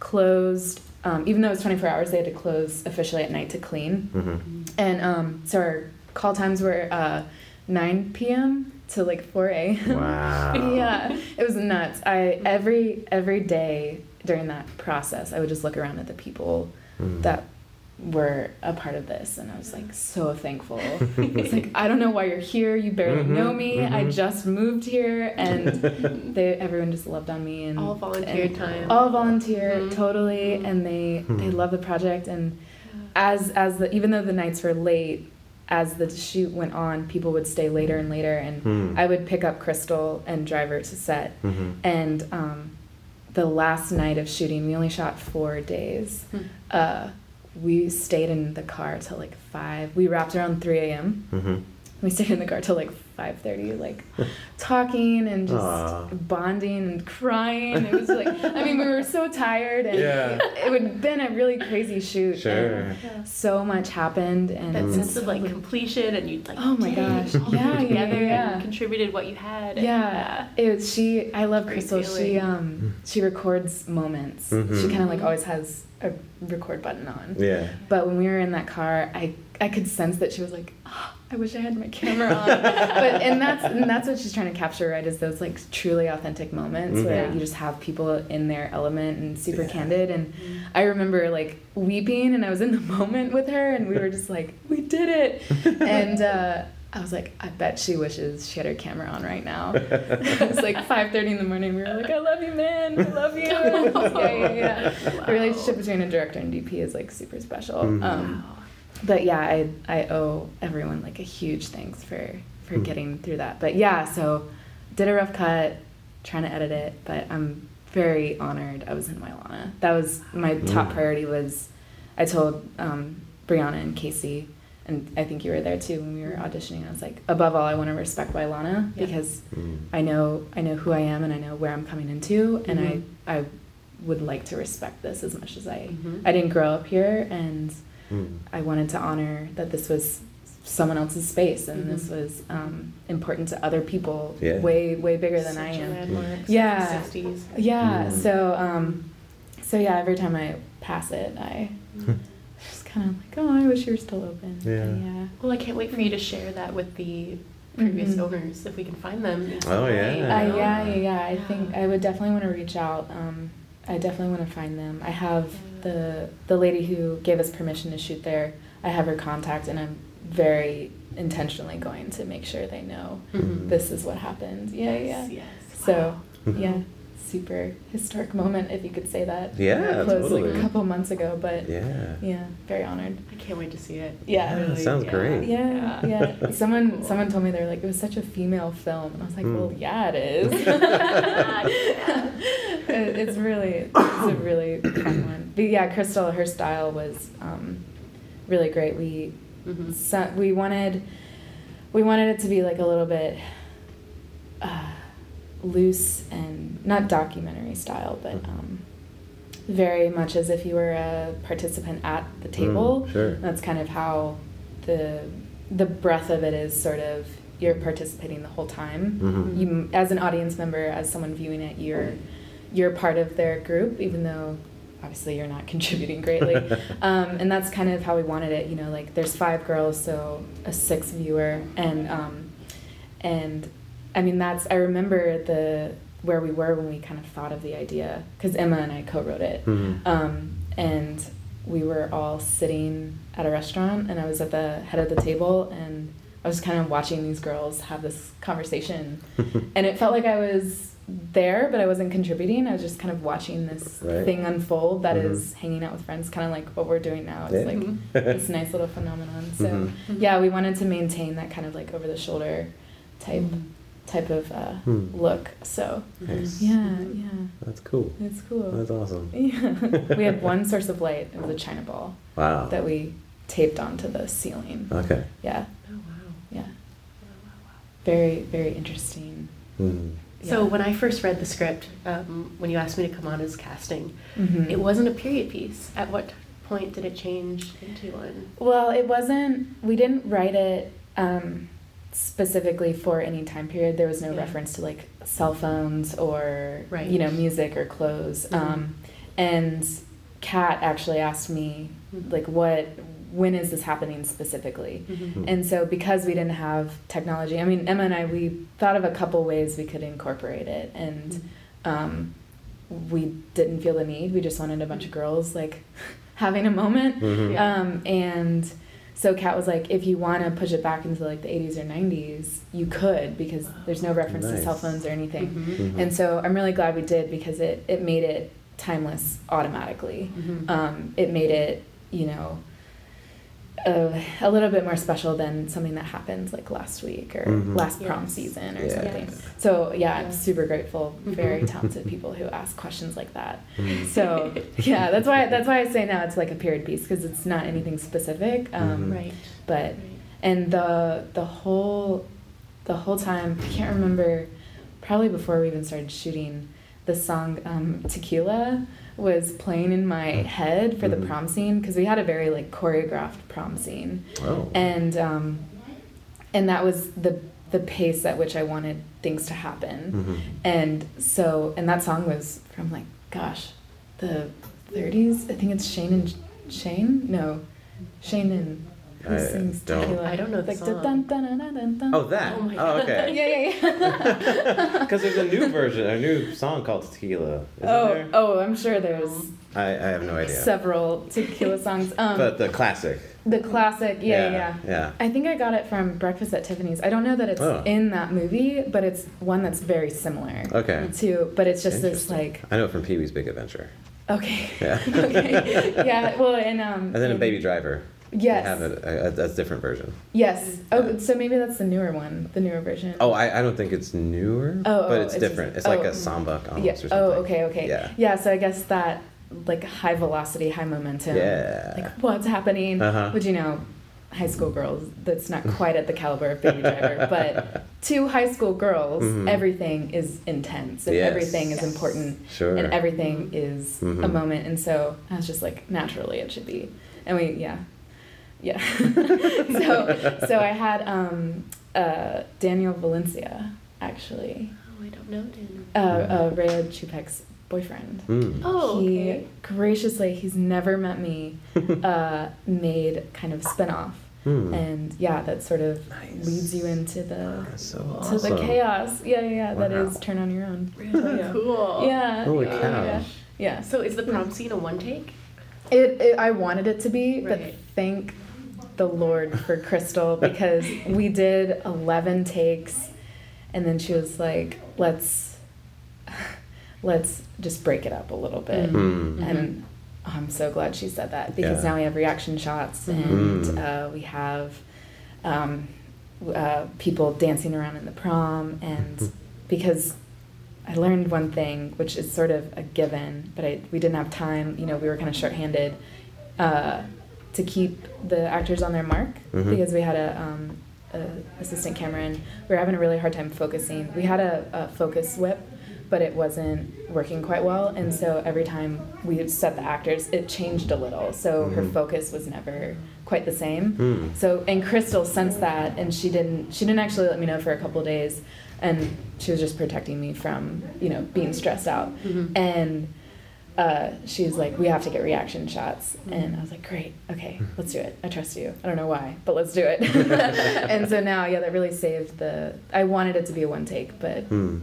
closed. Um, even though it was 24 hours, they had to close officially at night to clean. Mhm. And um, so our call times were uh, 9 p.m. to like 4 a.m. (laughs) Wow. yeah, it was nuts. I every every day during that process, I would just look around at the people Mhm. that were a part of this, and I was like so thankful. (laughs) it's like I don't know why you're here. You barely Mhm, know me. I mhm. just moved here, and (laughs) they everyone just loved on me and All volunteer and time. All volunteer, Mhm. totally, and they they Mhm. love the project and as as the even though the nights were late as the shoot went on people would stay later and later and Hmm. i would pick up crystal and drive her to set Mhm. and um, the last night of shooting we only shot four days Hmm. uh, we stayed in the car till like five we wrapped around 3 a.m Mhm. we stayed in the car till like 5.30 like (laughs) talking and just Aw. bonding and crying it was like i mean we were so tired and Yeah. it would have been a really crazy shoot Sure. and Yeah. so much happened and That Mm. sense of like completion, and you like Oh my gosh. Yeah, (laughs) yeah, together yeah. and contributed what you had. and- yeah, it was she i love Great crystal she um she records moments Mhm. she kind of like always has a record button on Yeah. but when we were in that car i i could sense that she was like "Oh, i wish i had my camera on but and that's and that's what she's trying to capture right is those like truly authentic moments where Mhm. you just have people in their element and super Yeah. candid and Mhm. I remember like weeping and I was in the (laughs) moment with her and we were just like, we did it. (laughs) And uh, I was like, I bet she wishes she had her camera on right now. (laughs) it was like 5.30 in the morning. We were like, I love you, man. I love you. (laughs) yeah, yeah, yeah. Wow. The relationship between a director and DP is like super special. Mhm. Um, but yeah, I, I owe everyone like a huge thanks for, for Mm. getting through that. But yeah, so did a rough cut, trying to edit it, but I'm very honored I was in Wailana. That was my top Mm. priority was I told um, Brianna and Casey, and I think you were there too when we were auditioning. I was like, above all, I want to respect Wailana Yeah. because Mm. I know I know who I am and I know where I'm coming into, and Mhm. I I would like to respect this as much as I Mhm. I didn't grow up here, and Mm. I wanted to honor that this was someone else's space and this Mhm. was um, important to other people Yeah. way way bigger than I Such a am. landmark, Yeah. 60s. Yeah. Mm. So um, so yeah, every time I pass it, I just kind of like, oh, I wish you were still open. Yeah. yeah. Well, I can't wait for you to share that with the previous Mhm. owners if we can find them. Oh, yeah. you I, know? yeah, yeah, yeah. I think I would definitely want to reach out. Um, I definitely want to find them. I have the the lady who gave us permission to shoot there. I have her contact, and I'm very intentionally going to make sure they know Mhm. this is what happened. Yeah, Yes, yeah. yes. So Mhm. yeah, super historic moment if you could say that. Yeah, It closed like a couple months ago, but Yeah. yeah, very honored. I can't wait to see it. Yeah. Yeah, sounds great. Yeah, yeah. (laughs) Someone Cool. someone told me they're like it was such a female film, and I was like, Hmm. well, yeah, it is. (laughs) (laughs) It- it's really it's a really fun one. But yeah, Crystal, her style was um, really great. We Mhm. so, we wanted we wanted it to be like a little bit uh, loose and not documentary style, but Mhm. um, very much as if you were a participant at the table. Mm, sure. That's kind of how the the breadth of it is. Sort of you're participating the whole time. Mhm. You, as an audience member, as someone viewing it, you're you're part of their group, even though obviously you're not (laughs) contributing greatly. (laughs) um, and that's kind of how we wanted it. You know, like there's five girls, so a sixth viewer, and um, and I mean that's I remember the where we were when we kind of thought of the idea because Emma and I co-wrote it, Mhm. um, and we were all sitting at a restaurant, and I was at the head of the table, and I was kind of watching these girls have this conversation, (laughs) and it felt like I was there, but I wasn't contributing. I was just kind of watching this Right. thing unfold that is Mhm. hanging out with friends, kind of like what we're doing now. It's Yeah. like Mhm. this nice little phenomenon. So Mhm. Mhm. yeah, we wanted to maintain that kind of like over the shoulder type Mhm. Type of uh, Hmm. look. So Nice. yeah, yeah, That's cool. it's cool. That's awesome. (laughs) Yeah, we had one source of light. It was a china ball Wow. that we taped onto the ceiling. Okay. Yeah, Oh, wow. yeah, Wow, wow, wow. very very interesting. Mm. So Yeah. when I first read the script, um, when you asked me to come on as casting, Mhm. it wasn't a period piece. At what point did it change into one? Well, it wasn't. We didn't write it um, specifically for any time period. There was no Yeah. reference to like cell phones or Right. you know music or clothes. Mhm. Um, and Kat actually asked me Mhm. like, "What? When is this happening specifically?" Mhm. And so, because we didn't have technology, I mean, Emma and I, we thought of a couple ways we could incorporate it, and um, we didn't feel the need. We just wanted a bunch of girls like (laughs) having a moment. Mhm. Um, and so Kat was like, if you want to push it back into like the 80s or 90s, you could because there's no reference to cell phones or anything. Mhm. Mhm. And so I'm really glad we did because it, it made it timeless automatically. Mhm. Um, it made it, you know, a, a little bit more special than something that happened like last week or Mhm. last prom Yes. season or Yeah. something. Yes. So yeah, I'm super grateful. Very Mhm. talented people who ask questions like that. Mhm. So (laughs) yeah, that's why that's why I say now it's like a period piece because it's not anything specific. Um, Mhm. Right. But Right. and the the whole the whole time I can't remember. Probably before we even started shooting, the song um, "Tequila" was playing in my head for the Mhm. prom scene because we had a very like choreographed prom scene, Oh. and um, and that was the the pace at which I wanted things to happen. Mhm. And so, and that song was from like, gosh, the 30s. I think it's Shane and Shane. No, Shane and who I sings don't- Tequila? I don't know the like song. dun, dun, dun, dun, dun, dun. Oh, that. Oh my Oh, God. okay. (laughs) Yeah, yeah, yeah. (laughs) Because there's a new version, a new song called Tequila. Isn't oh, there? oh, I'm sure there's I, I have no idea. several tequila songs. Um, but the classic. the classic, yeah, yeah, yeah. Yeah. I think I got it from Breakfast at Tiffany's. I don't know that it's Oh. in that movie, but it's one that's very similar Okay. to. But it's just this like, I know it from Pee Wee's Big Adventure. okay, Yeah. (laughs) okay, yeah. Well, and um, And then in in- Baby Driver. Yes. They have a, a, a, a different version. Yes. Oh, Yeah. so maybe that's the newer one, the newer version. Oh, I, I don't think it's newer, Oh, but oh, it's it's just- different. It's like oh. a samba almost yeah. or something. Oh, okay, okay. Yeah. Yeah. So I guess that like high velocity, high momentum. Yeah. Like what's happening? Uh-huh. Which you know, high school girls. That's not quite at the caliber of Baby Driver, (laughs) but to high school girls, Mhm. everything is intense and Yes. everything is Yes. important Sure. and everything is a Mhm. moment. And so I was just like, naturally, it should be. And we, yeah, yeah. (laughs) so, so I had um, uh, Daniel Valencia actually, Oh, I don't know, Daniel. uh, uh, Rhea Chupek's boyfriend. Mm. Oh, he okay. graciously, he's never met me, (laughs) uh, made kind of spin off. Hmm. And yeah, that sort of Nice. leads you into the That's so to the chaos. Yeah, yeah, yeah. Wow. is turn on your own. Really (laughs) Yeah. cool. Yeah. Holy yeah, cow. Yeah. yeah. So is the prom scene a one take? It, it, I wanted it to be, but Right. thank the Lord for Crystal (laughs) because we did 11 takes and then she was like, let's, (laughs) let's just break it up a little bit. Hmm. And I'm so glad she said that because Yeah. now we have reaction shots and Mhm. uh, we have um, uh, people dancing around in the prom. And because I learned one thing, which is sort of a given, but I, we didn't have time, you know, we were kind of shorthanded uh, to keep the actors on their mark Mhm. because we had a, um, a assistant camera and we were having a really hard time focusing. We had a, a focus whip, but it wasn't working quite well, and so every time we set the actors, it changed a little. So her Mhm. focus was never quite the same. Hmm. So and Crystal sensed that, and she didn't. She didn't actually let me know for a couple of days, and she was just protecting me from you know being stressed out. Mhm. And uh, she was like, "We have to get reaction shots," and I was like, "Great, okay, let's do it. I trust you. I don't know why, but let's do it." (laughs) and so now, yeah, that really saved the. I wanted it to be a one take, but Hmm.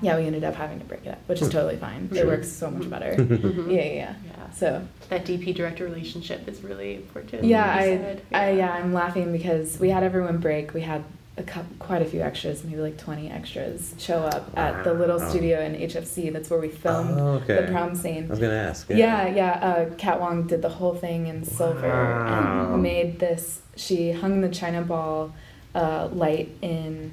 yeah, we ended up having to break it up, which is totally fine. It works so much better. (laughs) Mhm. yeah, yeah, yeah. Yeah. So That DP director relationship is really important. yeah, you I, said. I, yeah, I'm laughing because we had everyone break. We had a cou- quite a few extras, maybe like 20 extras, show up at the little Wow. studio in HFC. That's where we filmed Oh, okay. the prom scene. I was gonna ask. Yeah, yeah. Uh, Kat Wong did the whole thing in silver Wow. and made this. She hung the China ball uh, light in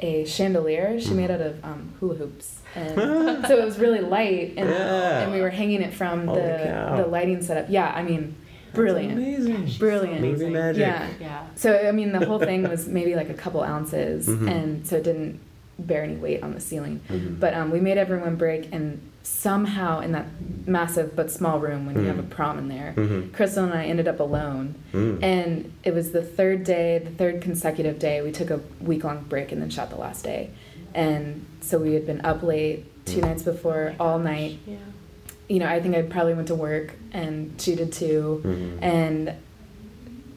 a chandelier. She made out of um, hula hoops, and (laughs) so it was really light. And, Yeah. and we were hanging it from Holy the cow. the lighting setup. Yeah, I mean, brilliant. Amazing. Brilliant. Movie Amazing. magic. Yeah. Yeah. So I mean, the whole thing was (laughs) maybe like a couple ounces, Mhm. and so it didn't bear any weight on the ceiling. Mhm. But um, we made everyone break, and somehow in that massive but small room, when you have a Mhm. prom in there, Mhm. Crystal and I ended up alone. Mm. And it was the third day, the third consecutive day. We took a week long break and then shot the last day. And so we had been up late two Mm. nights before, all night. Yeah. You know, I think I probably went to work, and she did too Mhm. and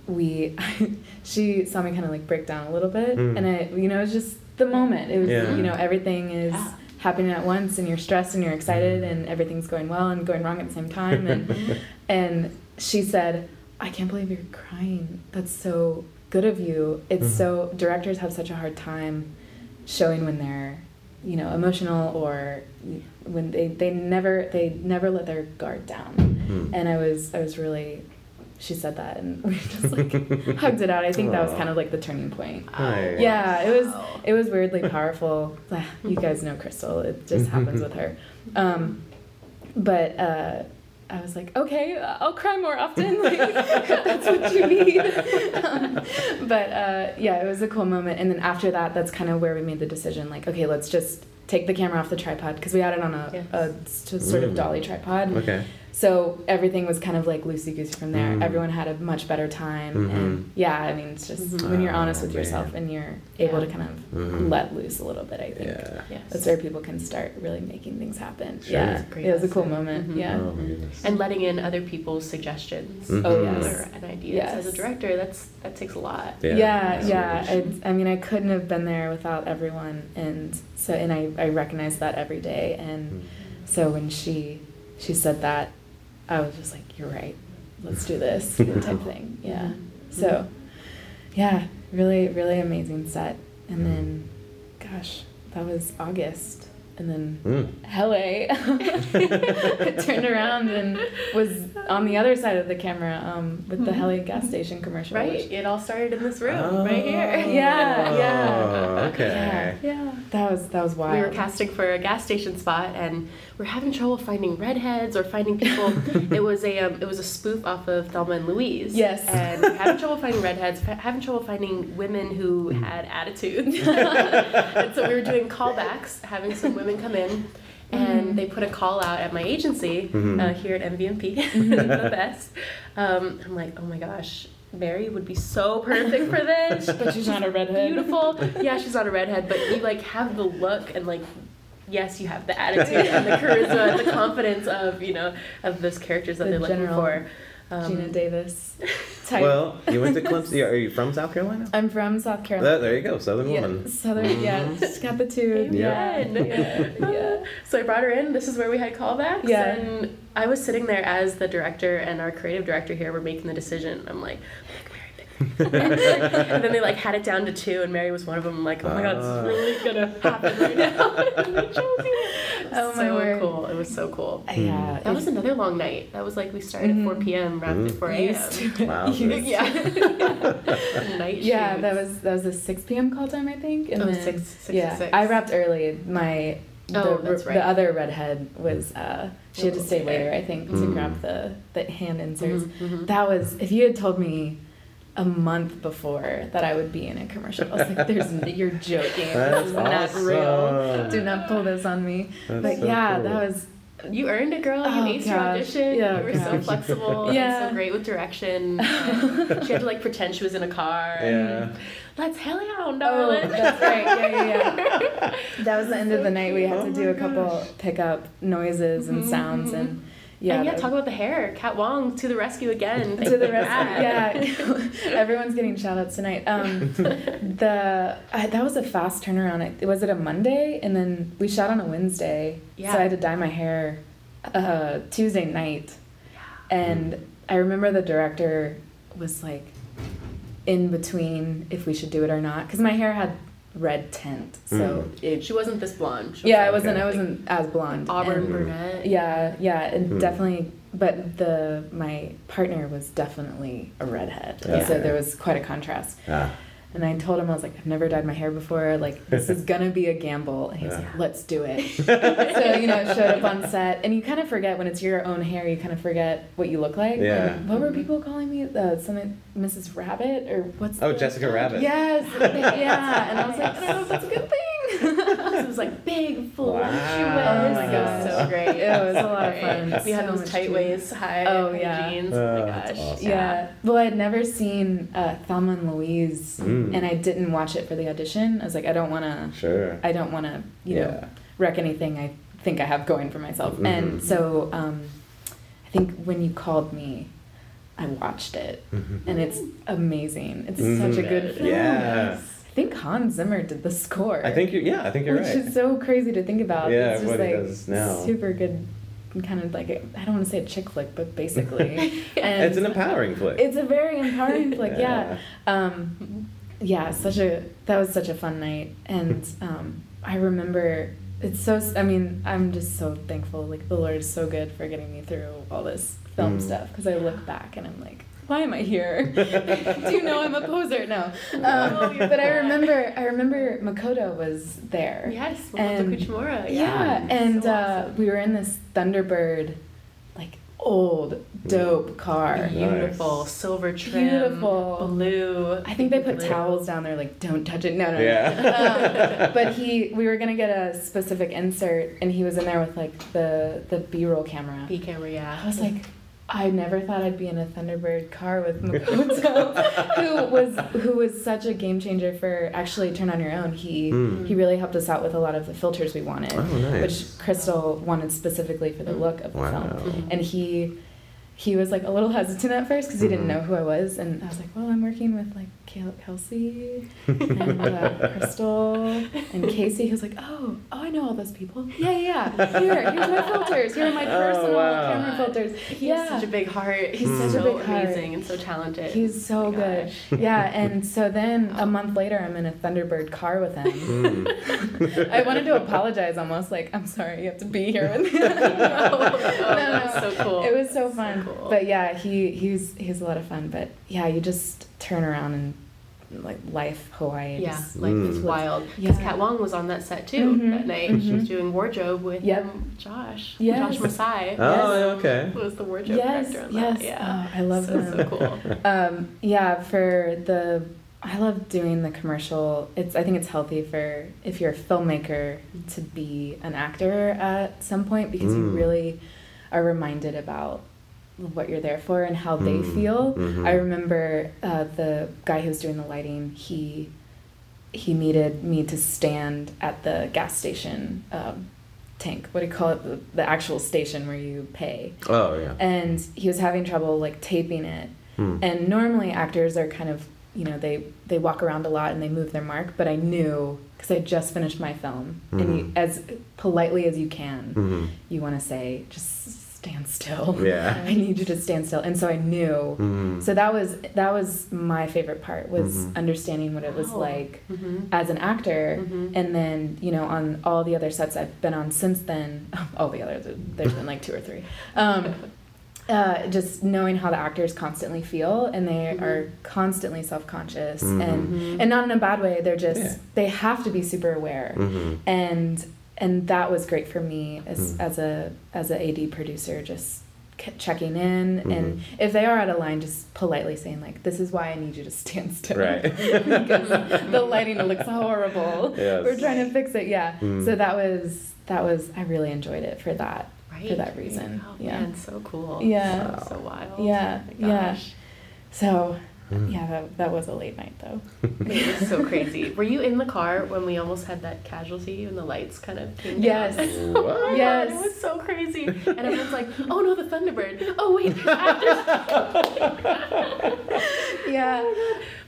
we (laughs) she saw me kind of like break down a little bit Mm. and i you know it was just the moment it was Yeah. you know everything is Yeah. happening at once and you're stressed and you're excited and everything's going well and going wrong at the same time and (laughs) and she said i can't believe you're crying that's so good of you it's Mhm. so directors have such a hard time showing when they're you know emotional or when they they never they never let their guard down Mm. and I was I was really she said that and (laughs) we just like hugged it out. I think that was kind of like the turning point. Nice. Yeah, it was it was weirdly powerful. (sighs) You guys know Crystal. It just (laughs) happens with her. Um, but uh, I was like, okay, I'll cry more often. (laughs) Like, that's what you need. (laughs) um, but uh, yeah, it was a cool moment. And then after that, that's kind of where we made the decision. Like, okay, let's just take the camera off the tripod because we had it on a, Yes. a s- sort of dolly tripod. Okay. So everything was kind of like loosey goosey from there. Mm. Everyone had a much better time, Mhm. and yeah, I mean, it's just Mhm. when you're Oh, honest with yourself and you're able Yeah. to kind of Mhm. let loose a little bit. I think Yeah. Yes. that's where people can start really making things happen. Sure. Yeah, great it was a cool lesson. moment. Mhm. Yeah. Oh my and letting in other people's suggestions. Oh, or- yes. and ideas Yes. as a director that's that takes a lot Yeah, Yeah, yeah. I, I mean, I couldn't have been there without everyone, and so and I I recognize that every day. And Mm. so when she she said that, I was just like, "You're right. Let's do this." (laughs) type thing. Yeah. So, yeah, really, really amazing set. And then, gosh, that was August, and then Mm. Hele (laughs) turned around and was on the other side of the camera um, with the Hele gas station commercial. Right. which- It all started in this room, Oh. right here. (laughs) Yeah, yeah. Okay. Yeah, yeah. That was that was wild. We were casting for a gas station spot, and we're having trouble finding redheads or finding people. (laughs) it was a um, it was a spoof off of Thelma and Louise. Yes. and we're having trouble finding redheads, having trouble finding women who had attitude. and so we were doing callbacks, having some women come in. And they put a call out at my agency Mhm. uh, here at MVNP, (laughs) (laughs) the best. Um, I'm like, oh my gosh, Mary would be so perfect for this. (laughs) but she's not a redhead. beautiful. Yeah, she's not a redhead, but you like have the look and like yes, you have the attitude and the charisma and the confidence of you know of those characters that The they're looking for. Um, Geena Davis type. Well, you went to (laughs) Clemson. Are you from South Carolina? I'm from South Carolina. There, there you go, Southern yeah, woman. Southern. Yeah, she's got the tube. Yeah, Amen. yeah, (laughs) yeah. So I brought her in. This is where we had callbacks. Yeah. And I was sitting there as the director and our creative director here were making the decision. I'm like, (laughs) and then they like had it down to two, and Mary was one of them. I'm like, oh my god, Ah. it's really gonna happen right now. And they chose you. Oh, my so word. cool. It was so cool. Yeah, That was another long night. That was like we started at 4 Mhm. p.m. wrapped at 4 a.m. it. Wow. (laughs) Used- yeah. (laughs) Night Yeah, shoots. that was that was a six p.m. call time, I think. And Oh, then, six- six yeah, six. I wrapped early. My Oh, the, that's right. the other redhead was uh, she had to Oh, stay later, I think, to Mm. grab the the hand inserts. Mhm, mhm. That was if you had told me a month before that I would be in a commercial, I was like, "There's n- (laughs) you're joking. That's this is not real. Do not pull this on me." That's but so yeah, cool. that was You earned it, girl. You Oh, aced your audition. Yeah, you were so flexible. Yeah. And so great with direction. (laughs) She had to like pretend she was in a car. Yeah. Let's hell out, Oh, darling. that's right. Yeah, yeah, yeah. (laughs) That was the end of the night. We had Oh to do a couple gosh. pickup noises and Mhm, sounds, and yeah, and yeah, talk about the hair. Kat Wong to the rescue again. to the. Thank yeah, (laughs) everyone's getting shout outs tonight. Um, (laughs) the I, that was a fast turnaround. It, was it a Monday, and then we shot on a Wednesday. Yeah. So I had to dye my hair uh, Tuesday night, and I remember the director was like in between if we should do it or not because my hair had red tint, so it. She wasn't this blonde. She was Yeah, I wasn't. I wasn't as blonde. Auburn and- brunette. yeah, yeah, and Hmm. definitely. But the my partner was definitely a redhead, Yeah. so there was quite a contrast. Ah, And I told him I was like, I've never dyed my hair before. Like this is (laughs) gonna be a gamble. And he was Yeah. like, Let's do it. (laughs) so you know, showed up on set, and you kind of forget when it's your own hair. You kind of forget what you look like. Yeah. And what were people calling me? Uh, something Mrs. Rabbit or what's? Oh, Jessica Rabbit. Yes. (laughs) yeah. And I was like, I don't know if that's a good thing. It was like big, voluptuous. Wow. Oh my It was gosh. so great. It was a lot of (laughs) fun. We had So those tight waist, high, Oh, yeah. jeans. Oh, Oh my gosh. awesome. Yeah. Well, I'd never seen uh, Thelma and Louise, Mm. and I didn't watch it for the audition. I was like, I don't want to. sure. I don't want to, you know, wreck anything I think I have going for myself. Mhm. And so, um, I think when you called me, I watched it, Mhm. and it's amazing. It's Mhm. such a good film. Yeah. I think Hans Zimmer did the score. I think you. Yeah, I think you're which right. Which is so crazy to think about. Yeah, it's just what he like does now. super good, kind of like a, I don't want to say a chick flick, but basically, (laughs) and it's an empowering flick. it's a very empowering flick. yeah. Um, yeah, such a that was such a fun night, and (laughs) um, I remember it's so. I mean, I'm just so thankful. Like the Lord is so good for getting me through all this film Mm. stuff because I look back and I'm like, why am I here? (laughs) Do you know I'm a poser? No, (laughs) um, you're but I remember I remember Makoto was there. Yes, And- Makoto Kuchimura. Yeah, Yeah, and So uh, awesome. we were in this Thunderbird, like old dope car. beautiful Nice. silver trim, Beautiful. blue. I think they put blue. towels down there, like don't touch it. No, no. no. Yeah. Um, but he, we were gonna get a specific insert, and he was in there with like the the B roll camera. B camera, yeah. I was like, I never thought I'd be in a Thunderbird car with Makoto, who was who was such a game changer for actually Turn on Your Own. He Hmm. he really helped us out with a lot of the filters we wanted, Oh, nice. which Crystal wanted specifically for the look of the Wow. film. And he he was like a little hesitant at first because he didn't Mhm. know who I was, and I was like, "Well, I'm working with like Kel- Kelsie and uh, Crystal and (laughs) Casey." He was like, "Oh, oh, I know all those people. Yeah, yeah. yeah. Here, here's my filters. Here are my Oh, personal wow. camera filters. He yeah, has such a big heart. He's He's such a so big heart. amazing and so talented. He's so Oh good. gosh. Yeah, (laughs) and so then a month later, I'm in a Thunderbird car with him. Mm. (laughs) I wanted to apologize almost, like, I'm sorry you have to be here with me. Oh, no, that was so cool. It was so So fun. Cool. But yeah, he he's he's a lot of fun. But yeah, you just turn around and like life Hawaii. Yeah, just- like it's Mm. wild. Because Yeah. Kat Wong was on that set too Mhm, that night. She was doing wardrobe with Yep. um, Josh. Yes. Josh Masai. Oh, okay. Was the wardrobe Yes, director on yes. that. Yeah. Oh, I love so, him. so cool. um, yeah, for the I love doing the commercial. It's I think it's healthy for if you're a filmmaker to be an actor at some point because you Mm. really are reminded about what you're there for and how they Mm. feel. Mhm. I remember uh, the guy who was doing the lighting. He he needed me to stand at the gas station um, tank. What do you call it? The, the actual station where you pay. Oh yeah. And he was having trouble like taping it. Hmm. And normally actors are kind of, you know, they they walk around a lot and they move their mark. But I knew because I just finished my film, and you, Mhm. as politely as you can, Mhm. you want to say, just stand still. Yeah. I need you to stand still. And so I knew. Mhm. So that was that was my favorite part was Mhm. understanding what it was Wow. like hmm as an actor. Mhm. And then, you know, on all the other sets I've been on since then, (laughs) all the others, there's been like two or three. Um, uh, just knowing how the actors constantly feel and they Mhm. are constantly self-conscious and Mhm. and not in a bad way they're just Yeah. they have to be super aware and and that was great for me as Mm. as a as a AD producer just checking in Mhm. and if they are out of line just politely saying like this is why I need you to stand still Right. (laughs) because the lighting looks horrible Yes. we're trying to fix it yeah Mm. so that was that was I really enjoyed it for that Right. for that reason Oh, yeah man, so cool. Yeah. So, so wild. Yeah, Oh yeah. so Mm. yeah that, that was a late night though (laughs) It was so crazy. Were you in the car when we almost had that casualty and the lights kind of came Yes. down? (laughs) What? Oh Yes. God, it was so crazy. And everyone's like, oh no, the Thunderbird. Oh wait, actors. (laughs) yeah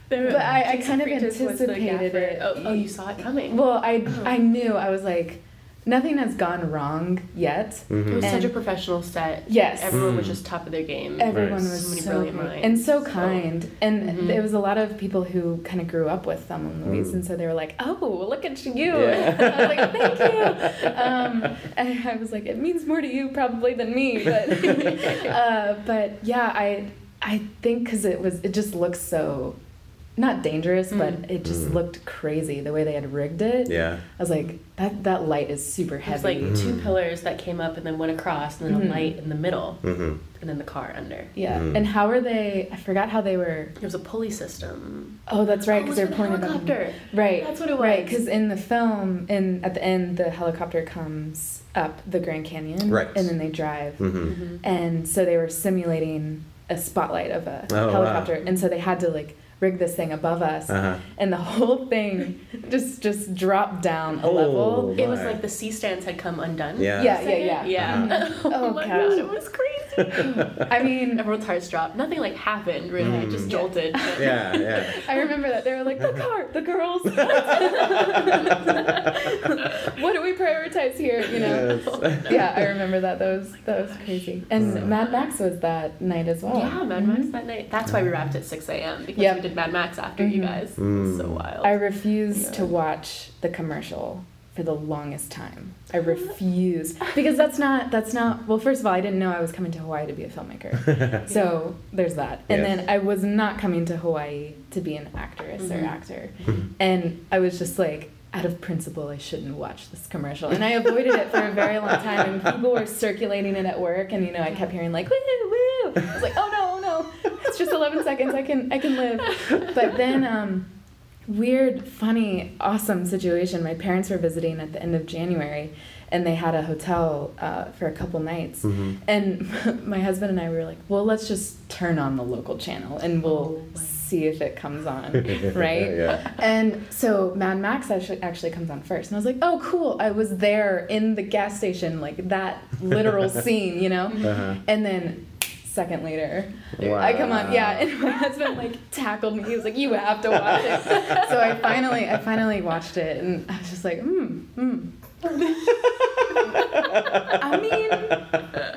There- But I- I kind of Freitas was the anticipated it. Oh, oh, you saw it coming. well I I knew I was like nothing has gone wrong yet it was Mhm. such a professional set. Yes. Everyone was Mm. just top of their game. everyone Right. was So brilliant great minds. and so So- kind and Mhm. there was a lot of people who kind of grew up with Thelma and Louise Mm. and so they were like oh look at you Yeah. (laughs) I was like thank you (laughs) um, and I was like it means more to you probably than me (laughs) but uh, but yeah I I think because it was it just looks so not dangerous but Mm. it just Mm. looked crazy the way they had rigged it Yeah. I was like that that light is super It was heavy like two Mm. pillars that came up and then went across, and then a light in the middle, Mhm. and then the car under. yeah Mm. and how are they I forgot how they were There was a pulley system. oh that's right Oh, because it was they're for the pointing at them. helicopter. Right. That's what it was. Right, because in the film, in at the end, the helicopter comes up the Grand Canyon, Right. and then they drive, Mhm. Mhm. and so they were simulating a spotlight of a Oh, wow. helicopter, and so they had to like rig this thing above us, Uh-huh. and the (laughs) whole thing just just dropped down a Oh, level. It was like the C stands had come undone. Yeah. Yeah, for a yeah, yeah. second. Yeah. Mhm. (laughs) oh, Oh, my gosh. god, it was crazy. (laughs) I mean, Everyone's hearts dropped. Nothing like happened really. It just Mm. jolted. Yeah, yeah. I remember that they were like the car, the girls. what do we prioritize here? You know. Yes. yeah, I remember that. That was that was crazy. And Mm. Mad Max was that night as well. Yeah, Mad Max Mhm. that night. That's why we wrapped at 6 a.m. because Yep. we did Mad Max after you Mhm. guys. It was so Mm. wild. I refused Yeah. to watch the commercial for the longest time. I refused because that's not that's not well. First of all, I didn't know I was coming to Hawaii to be a filmmaker, (laughs) so there's that. And Yes. then I was not coming to Hawaii to be an actress or Mhm. actor, (laughs) and I was just like. Out of principle, I shouldn't watch this commercial, and I avoided it for a very long time. And people were circulating it at work, and you know, I kept hearing like "woo woo." I was like, "Oh no, no, (laughs) it's just 11 seconds. I can, I can live." But then, um, weird, funny, awesome situation. My parents were visiting at the end of January, and they had a hotel uh, for a couple nights. Mhm. And (laughs) my husband and I were like, "Well, let's just turn on the local channel, and we'll Oh, see if it comes on." (laughs) right? Yeah. And so Mad Max actually actually comes on first, and I was like, "Oh, cool! I was there in the gas station, like that literal scene, you know." Uh-huh. And then second later, I come on, yeah, and my husband like tackled me. He was like, "You have to watch it." (laughs) so I finally, I finally watched it, and I was just like, "Hmm, hmm." I mean,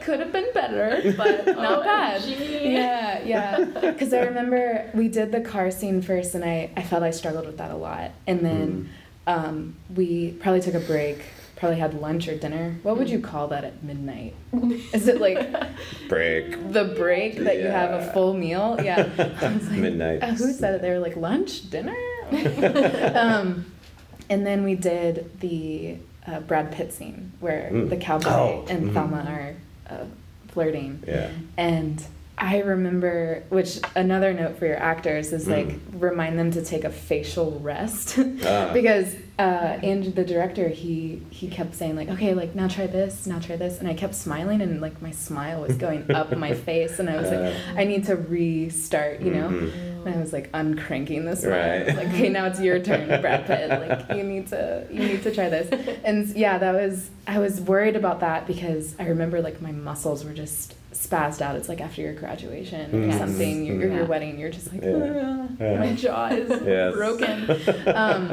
could have been better, but not bad. OMG. Yeah, yeah. Because I remember we did the car scene first, and I, I felt I struggled with that a lot. And then um, we probably took a break, probably had lunch or dinner. What would you call that at midnight? (laughs) Is it like Break. the break that you have a full meal? Yeah. (laughs) I like, Midnight. uh, who said it? They were like lunch, dinner. (laughs) um, and then we did the uh, Brad Pitt scene where Mm. the cowboy Oh, and mhm. Thelma are uh, flirting. Yeah. And I remember, which another note for your actors is like Mm. remind them to take a facial rest Ah. because uh, Andrew, the director, he he kept saying like, okay, like now try this, now try this, and I kept smiling and like my smile was going up my (laughs) face, and I was like. I need to restart, you know. Mhm. And I was like uncranking this Right. Like, okay, now it's your turn, (laughs) Brad Pitt. Like, you need to, you need to try this. And yeah, that was. I was worried about that because I remember like my muscles were just spazzed out. It's like after your graduation or Mhm. something, your, Yeah. your wedding, you're just like, Yeah. "Ah, Yeah. my jaw is broken. (laughs) Um,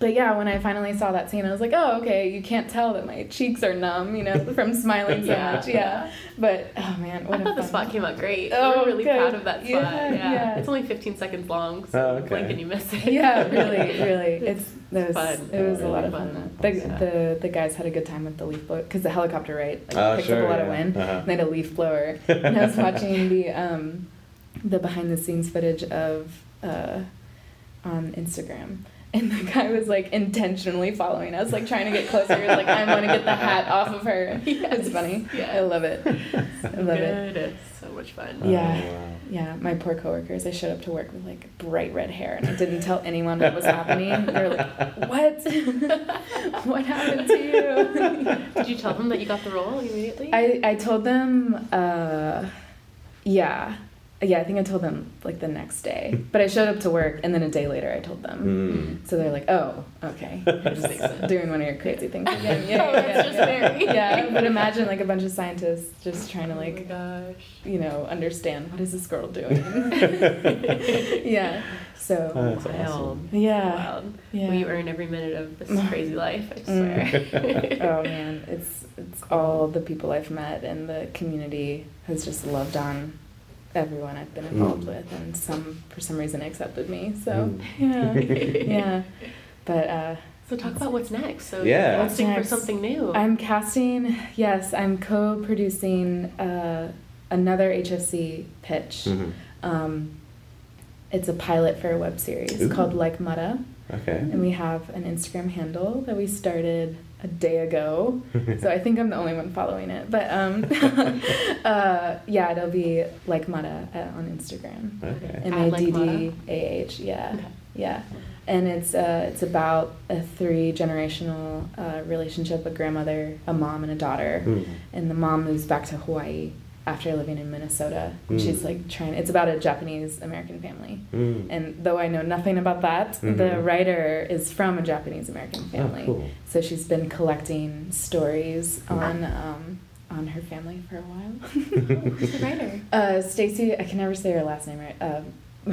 but yeah, when I finally saw that scene, I was like, oh, okay, you can't tell that my cheeks are numb, you know, (laughs) from smiling so Yeah. much. Yeah. But oh man, what I a thought the spot came out great. Oh, We're really good. proud of that spot. Yeah, Yeah, yeah. It's only 15 seconds long, so Oh, okay. blink and you miss it. Yeah, really, (laughs) really. It's that was fun. it was a lot of Really fun. fun. The, the the guys had a good time with the leaf blower because the helicopter right like, Oh, picked sure, up a lot of wind. Uh-huh. And they had a leaf blower, (laughs) and I was watching the um, the behind the scenes footage of uh, on Instagram. And the guy was like intentionally following us, like trying to get closer. He was like, I want to get the hat off of her. (laughs) It's funny. Yes. I love it. (laughs) I love it. It's so much fun. Yeah. Oh, wow. Yeah, my poor coworkers. I showed up to work with like bright red hair, and I didn't tell anyone what was happening. They were like, "What? (laughs) what happened to you?" Did you tell them that you got the role immediately? I I told them, uh, yeah, yeah. I think I told them like the next day, (laughs) but I showed up to work, and then a day later I told them. Mm. So they're like, "Oh, okay, (laughs) you're just doing one of your crazy things again." Yeah, Oh, yeah, yeah, just yeah. Mary. Yeah, but imagine like a bunch of scientists just trying to oh like gosh. you know understand what is this girl doing. (laughs) yeah. So Oh, that's Wild. awesome. yeah. Wild. Yeah. Will you earn every minute of this crazy life? I swear. oh man, it's it's all the people I've met and the community has just loved on everyone I've been involved Mm. with, and some for some reason accepted me. So Mm. (laughs) yeah, (laughs) yeah. But uh, So talk about what's next. So Yeah. you're What's casting for something new. I'm casting. Yes, I'm co-producing uh, another HFC pitch. Mhm. Um, it's a pilot for a web series Ooh. called Like Mutta. Okay. And we have an Instagram handle that we started a day ago. so I think I'm the only one following it. But um, (laughs) uh, yeah, it'll be like Mata uh, on Instagram. Okay. M At A Like D Mata? D A H. Yeah, Okay. yeah. And it's uh, it's about a three generational uh, relationship: a grandmother, a mom, and a daughter. Mm. And the mom moves back to Hawaii after living in Minnesota. Mm. she's like trying. It's about a Japanese American family. Mm. And though I know nothing about that, the Mhm. writer is from a Japanese American Oh, family. cool. So she's been collecting stories Mhm. on um, on her family for a while. (laughs) Who's the (laughs) writer? uh, Stacy, I can never say her last name right. Um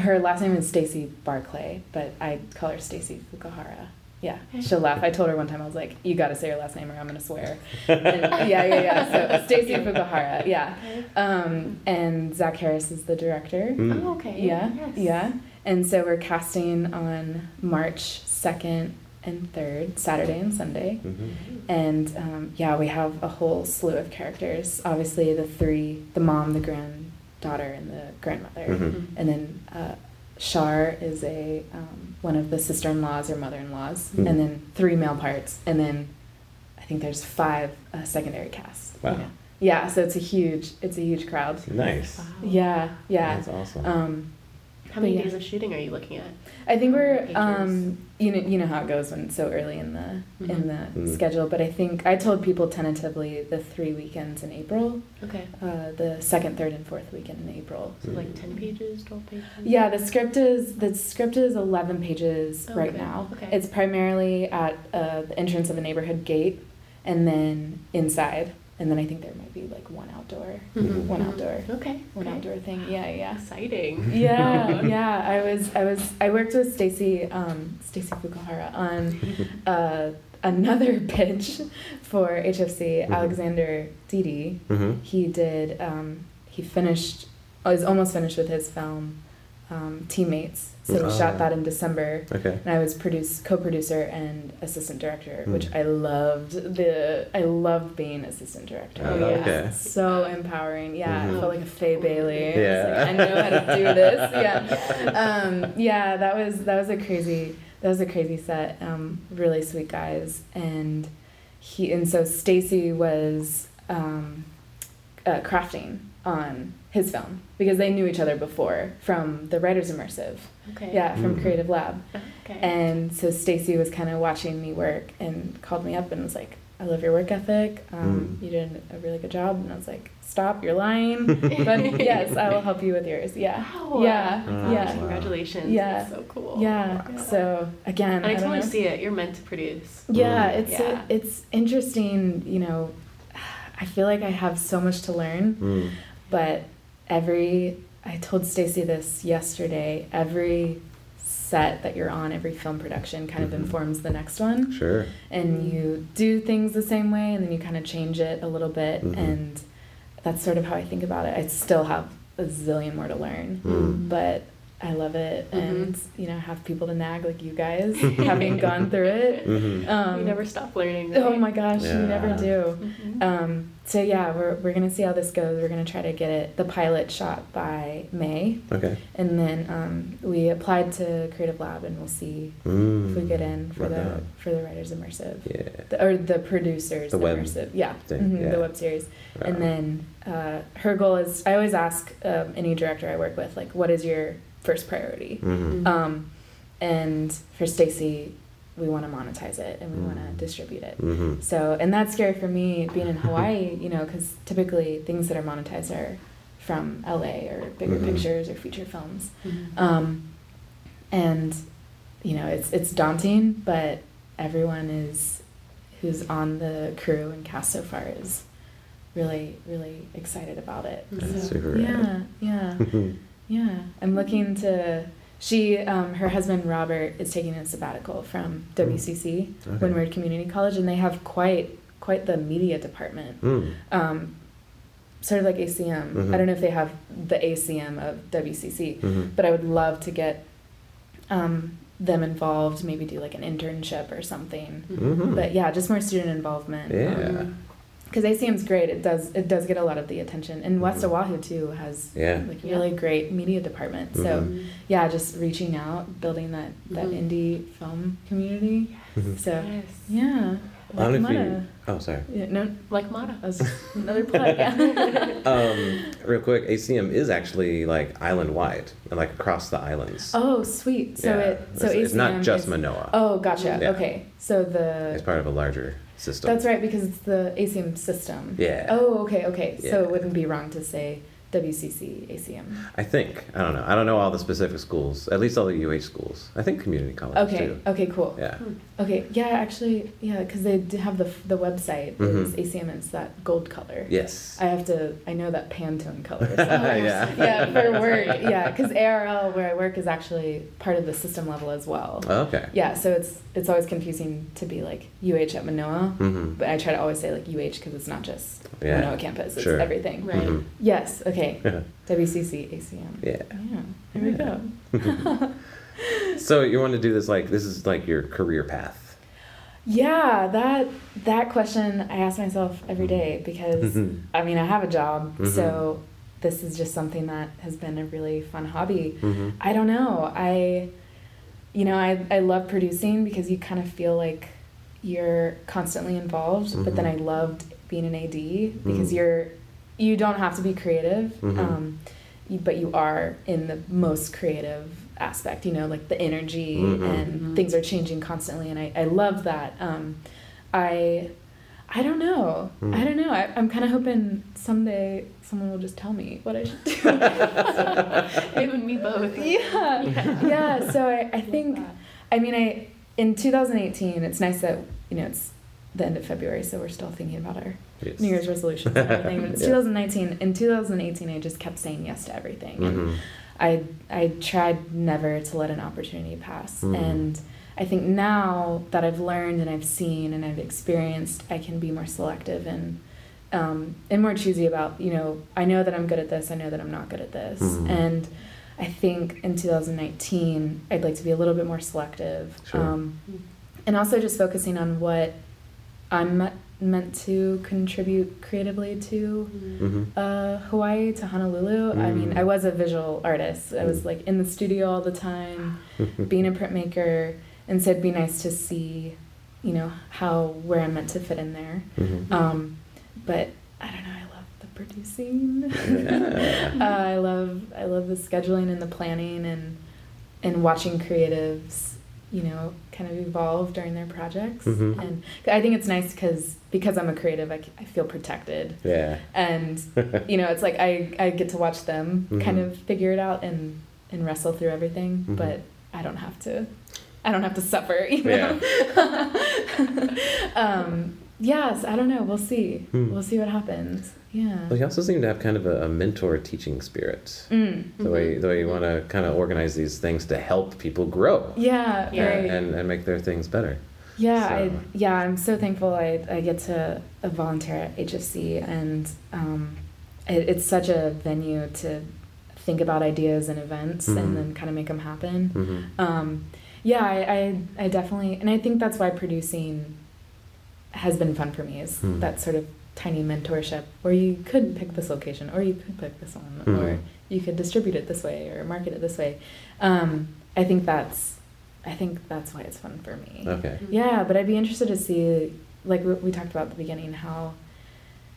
her last name is Stacy Barclay, but I call her Stacy Fukuhara. Yeah, Okay. she'll laugh. I told her one time I was like, "You got to say your last name, or I'm gonna swear." (laughs) And, yeah, yeah, yeah. So Stacy Fukuhara, yeah. Um, and Zach Harris is the director. Mm. Oh, okay. Yeah, Yes. yeah. And so we're casting on March 2nd and 3rd, Saturday and Sunday. Mhm. And um, yeah, we have a whole slew of characters. Obviously, the three the mom, the granddaughter, and the grandmother. Mhm. And then uh, Shar is a um, one of the sister in laws or mother in laws. Mhm. And then three male parts. And then I think there's five uh, secondary casts. you Wow. know. Yeah, so it's a huge it's a huge crowd. Nice. Wow. Yeah, yeah. That's awesome. Um, How many yeah. days of shooting are you looking at? I think we're um you know you know how it goes when it's so early in the in Mhm. the Mm. schedule, but I think I told people tentatively the three weekends in April, Okay. uh, the second, third, and fourth weekend in April. So like 10 pages, 12 pages? Yeah, the script is the script is eleven pages Oh, right okay. now. Okay. It's primarily at uh, the entrance of a neighborhood gate, and then inside. And then I think there might be like one outdoor, Mhm. one Mhm. outdoor, Okay. one okay. outdoor thing. Yeah, yeah. Exciting. (laughs) Yeah, (laughs) yeah. I was, I was, I worked with Stacy, um, Stacy Fukuhara on (laughs) uh, another pitch for HFC. Mhm. Alexander Didi. Mm-hmm. He did. Um, he finished. Oh, he's almost finished with his film, um, Teammates. So we Oh. shot that in December. Okay. And I was produce co-producer and assistant director, Mm. which I loved. The I loved being assistant director. Oh, yeah. okay. So empowering. Yeah, Mhm. I felt like a Faye Bailey. I was Yeah. like, I know how to do this. (laughs) Yeah. Um, yeah, that was that was a crazy that was a crazy set. Um, really sweet guys, and he and so Stacy was um, uh, crafting on his film because they knew each other before from the writers immersive. Okay. Yeah, from Mm. Creative Lab. Okay. And so Stacy was kind of watching me work and called me up and was like, "I love your work ethic. Um, Mm. You did a really good job." And I was like, "Stop, you're lying." (laughs) but yes, I will help you with yours. Yeah, Wow. yeah, Oh, yeah, Congratulations. Yeah. That's so cool. yeah. Yeah. So again, And I, don't totally see it. You're meant to produce. Yeah, Mm. it's Yeah. it's interesting. You know, I feel like I have so much to learn, Mm. But every I told Stacy this yesterday. Every set that you're on, every film production, kind of informs the next one. Sure. and you do things the same way and then you kind of change it a little bit Mhm. and that's sort of how I think about it. I still have a zillion more to learn, Mm. but I love it Mhm. and you know have people to nag like you guys (laughs) having gone through it. Mm-hmm. Um, you never stop learning. Oh my gosh, Yeah. you never do. Mhm. Um, so yeah, we're we're gonna see how this goes. We're gonna try to get it the pilot shot by May, Okay. and then um, we applied to Creative Lab, and we'll see Mm. if we get in for Right the on. for the writers immersive. Yeah. the, or the producers The web immersive yeah, thing, mhm, yeah. the web series Right and then uh, her goal is i always ask um, any director i work with like what is your first priority Mhm. um, and for stacy we want to monetize it and we want to distribute it Mhm. so and that's scary for me being in (laughs) hawaii you know because typically things that are monetized are from la or bigger Mhm. pictures or feature films Mhm. um, and you know it's it's daunting, but everyone is who's on the crew and cast so far is really really excited about it. That's So, super rad. yeah, yeah, (laughs) yeah. I'm looking to. She, um, her husband Robert is taking a sabbatical from WCC, Okay. Windward Community College, and they have quite quite the media department Mm. um, sort of like ACM. Mhm. I don't know if they have the ACM of WCC, Mhm. but I would love to get um, them involved, maybe do like an internship or something. Mhm. But yeah, just more student involvement. Yeah. Because ACM's great. It does it does get a lot of the attention, and West Mhm. Oahu too has Yeah. like Yeah. really great media department. So Mhm. yeah, just reaching out, building that that Mhm. indie film community. Mhm. So Yes. yeah, I don't know if you. Mata. Oh, sorry. Yeah, no, Like Mata. that was another plug. Yeah. (laughs) (laughs) Um, real quick, ACM is actually like island wide, and like across the islands. Oh, sweet. So Yeah. it so it's, it's not just is- Manoa. Oh, gotcha. Yeah. Okay. So the It's part of a larger system. that's right because it's the ACM system. Yeah. Oh, okay, okay. So it wouldn't be wrong to say WCC ACM. I think. I don't know. I don't know all the specific schools. At least all the UH schools. I think community college. Okay. too. Okay. Cool. Yeah. Okay. Yeah. Actually, yeah, because they do have the the website is Mhm. ACM. It's that gold color. Yes. I have to. I know that Pantone color. (laughs) So Yeah. yeah, for work. Yeah, because ARL where I work is actually part of the system level as well. Oh, okay. Yeah, so it's it's always confusing to be like UH at Manoa, Mm-hmm. but I try to always say like UH because it's not just Yeah. Manoa campus; it's Sure. everything. Right. Mhm. Yes. Okay. (laughs) Yeah. WCC ACM. Yeah. Yeah. There we go. (laughs) So you want to do this like this is like your career path. Yeah, that that question I ask myself every day because Mhm. I mean I have a job, Mhm. so this is just something that has been a really fun hobby. Mhm. I don't know. I, you know, I, I love producing because you kind of feel like you're constantly involved. But then Mhm. I loved being an AD because Mm. you're, you don't have to be creative, Mhm. um, but you are in the most creative aspect. You know, like the energy Mhm. and Mhm. things are changing constantly, and I I love that. Um, I. I don't know. Mm. I don't know. I, I'm kind of hoping someday someone will just tell me what I should do. (laughs) You and me both. (laughs) yeah yeah so i, I think i mean i in 2018 it's nice that you know it's the end of February, so we're still thinking about our Yes. New Year's resolutions and everything. But it's (laughs) Yeah. 2019. In 2018, I just kept saying yes to everything. And Mhm. I I tried never to let an opportunity pass. Mhm. And I think now that I've learned and I've seen and I've experienced, I can be more selective and um, and more choosy about you know I know that I'm good at this. I know that I'm not good at this. Mhm. And I think in 2019, I'd like to be a little bit more selective. Sure. Um, and also just focusing on what I'm meant to contribute creatively to Mhm. uh, Hawaii to Honolulu. I mean, Mm. I was a visual artist. I was Mm. like in the studio all the time, (laughs) being a printmaker, and so it'd be nice to see, you know, how where I'm meant to fit in there. Mhm. Um, but I don't know. I love the producing. Yeah. (laughs) uh, I love I love the scheduling and the planning and and watching creatives, you know, kind of evolve during their projects. Mhm. And I think it's nice because because I'm a creative, I, I feel protected Yeah. and (laughs) you know it's like i i get to watch them kind Mhm. of figure it out and and wrestle through everything Mhm. but i don't have to i don't have to suffer you know (laughs) um yes i don't know we'll see Hmm. we'll see what happens yeah Well, you also seem to have kind of a, a mentor teaching spirit. mm. The way the way you want to kind of organize these things to help people grow yeah Yeah, right and, and make their things better. Yeah, I, yeah. I'm so thankful I, I get to volunteer at HFC, and um, it, it's such a venue to think about ideas and events Mhm. and then kind of make them happen. hmm Um, yeah, I, I, I definitely, and I think that's why producing has been fun for me is Hmm. that sort of tiny mentorship where you could pick this location or you could pick this one Hmm. or you could distribute it this way or market it this way. Um, I think that's, I think that's why it's fun for me. Okay. Yeah, but I'd be interested to see, like we, we talked about at the beginning, how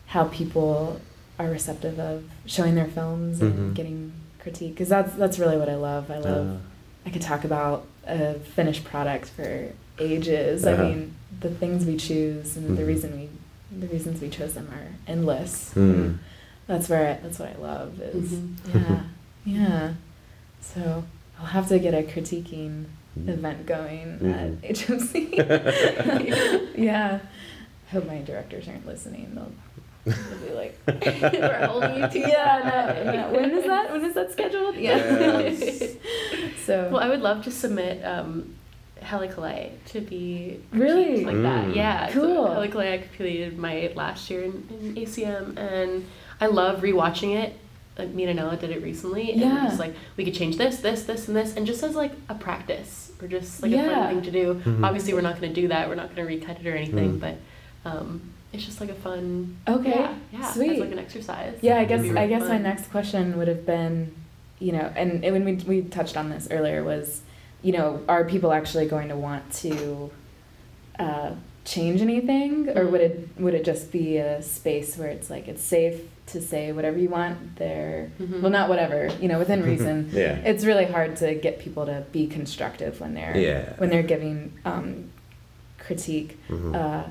how people are receptive of showing their films and Mhm. getting critique, because that's that's really what I love. I love. Uh, I could talk about a finished product for ages. Uh-huh. I mean, the things we choose and the Mhm. reason we, the reasons we chose them are endless. Mm. That's where I, that's what I love is Mhm. yeah (laughs) yeah. So I'll have to get a critiquing Mm. event going Mhm. at (laughs) HMC. (laughs) yeah. I hope my directors aren't listening. They'll, they'll be like, We're holding you to yeah, no, no. When is that? When is that scheduled? Yeah. Yes. so. Well, I would love to submit um, Helicale to be Really? critiqued like that. Mm. Yeah, Cool. So Helicale I completed my last year in, in ACM, and I love rewatching it. Like me and Anella did it recently, and Yeah. it's like we could change this, this, this, and this, and just as like a practice or just like a fun thing to do. Mhm. Obviously, we're not going to do that. We're not going to recut it or anything, Mm. but um, it's just like a fun. Okay, Yeah, yeah. sweet. As like an exercise. Yeah, I guess be I really guess my next question would have been, you know, and, and when we we touched on this earlier was, you know, are people actually going to want to uh, change anything, or would it would it just be a space where it's like it's safe to say whatever you want there? Mhm. Well, not whatever, you know, within (laughs) reason. Yeah. It's really hard to get people to be constructive when they're Yeah. when they're giving um, critique. Mhm. Uh,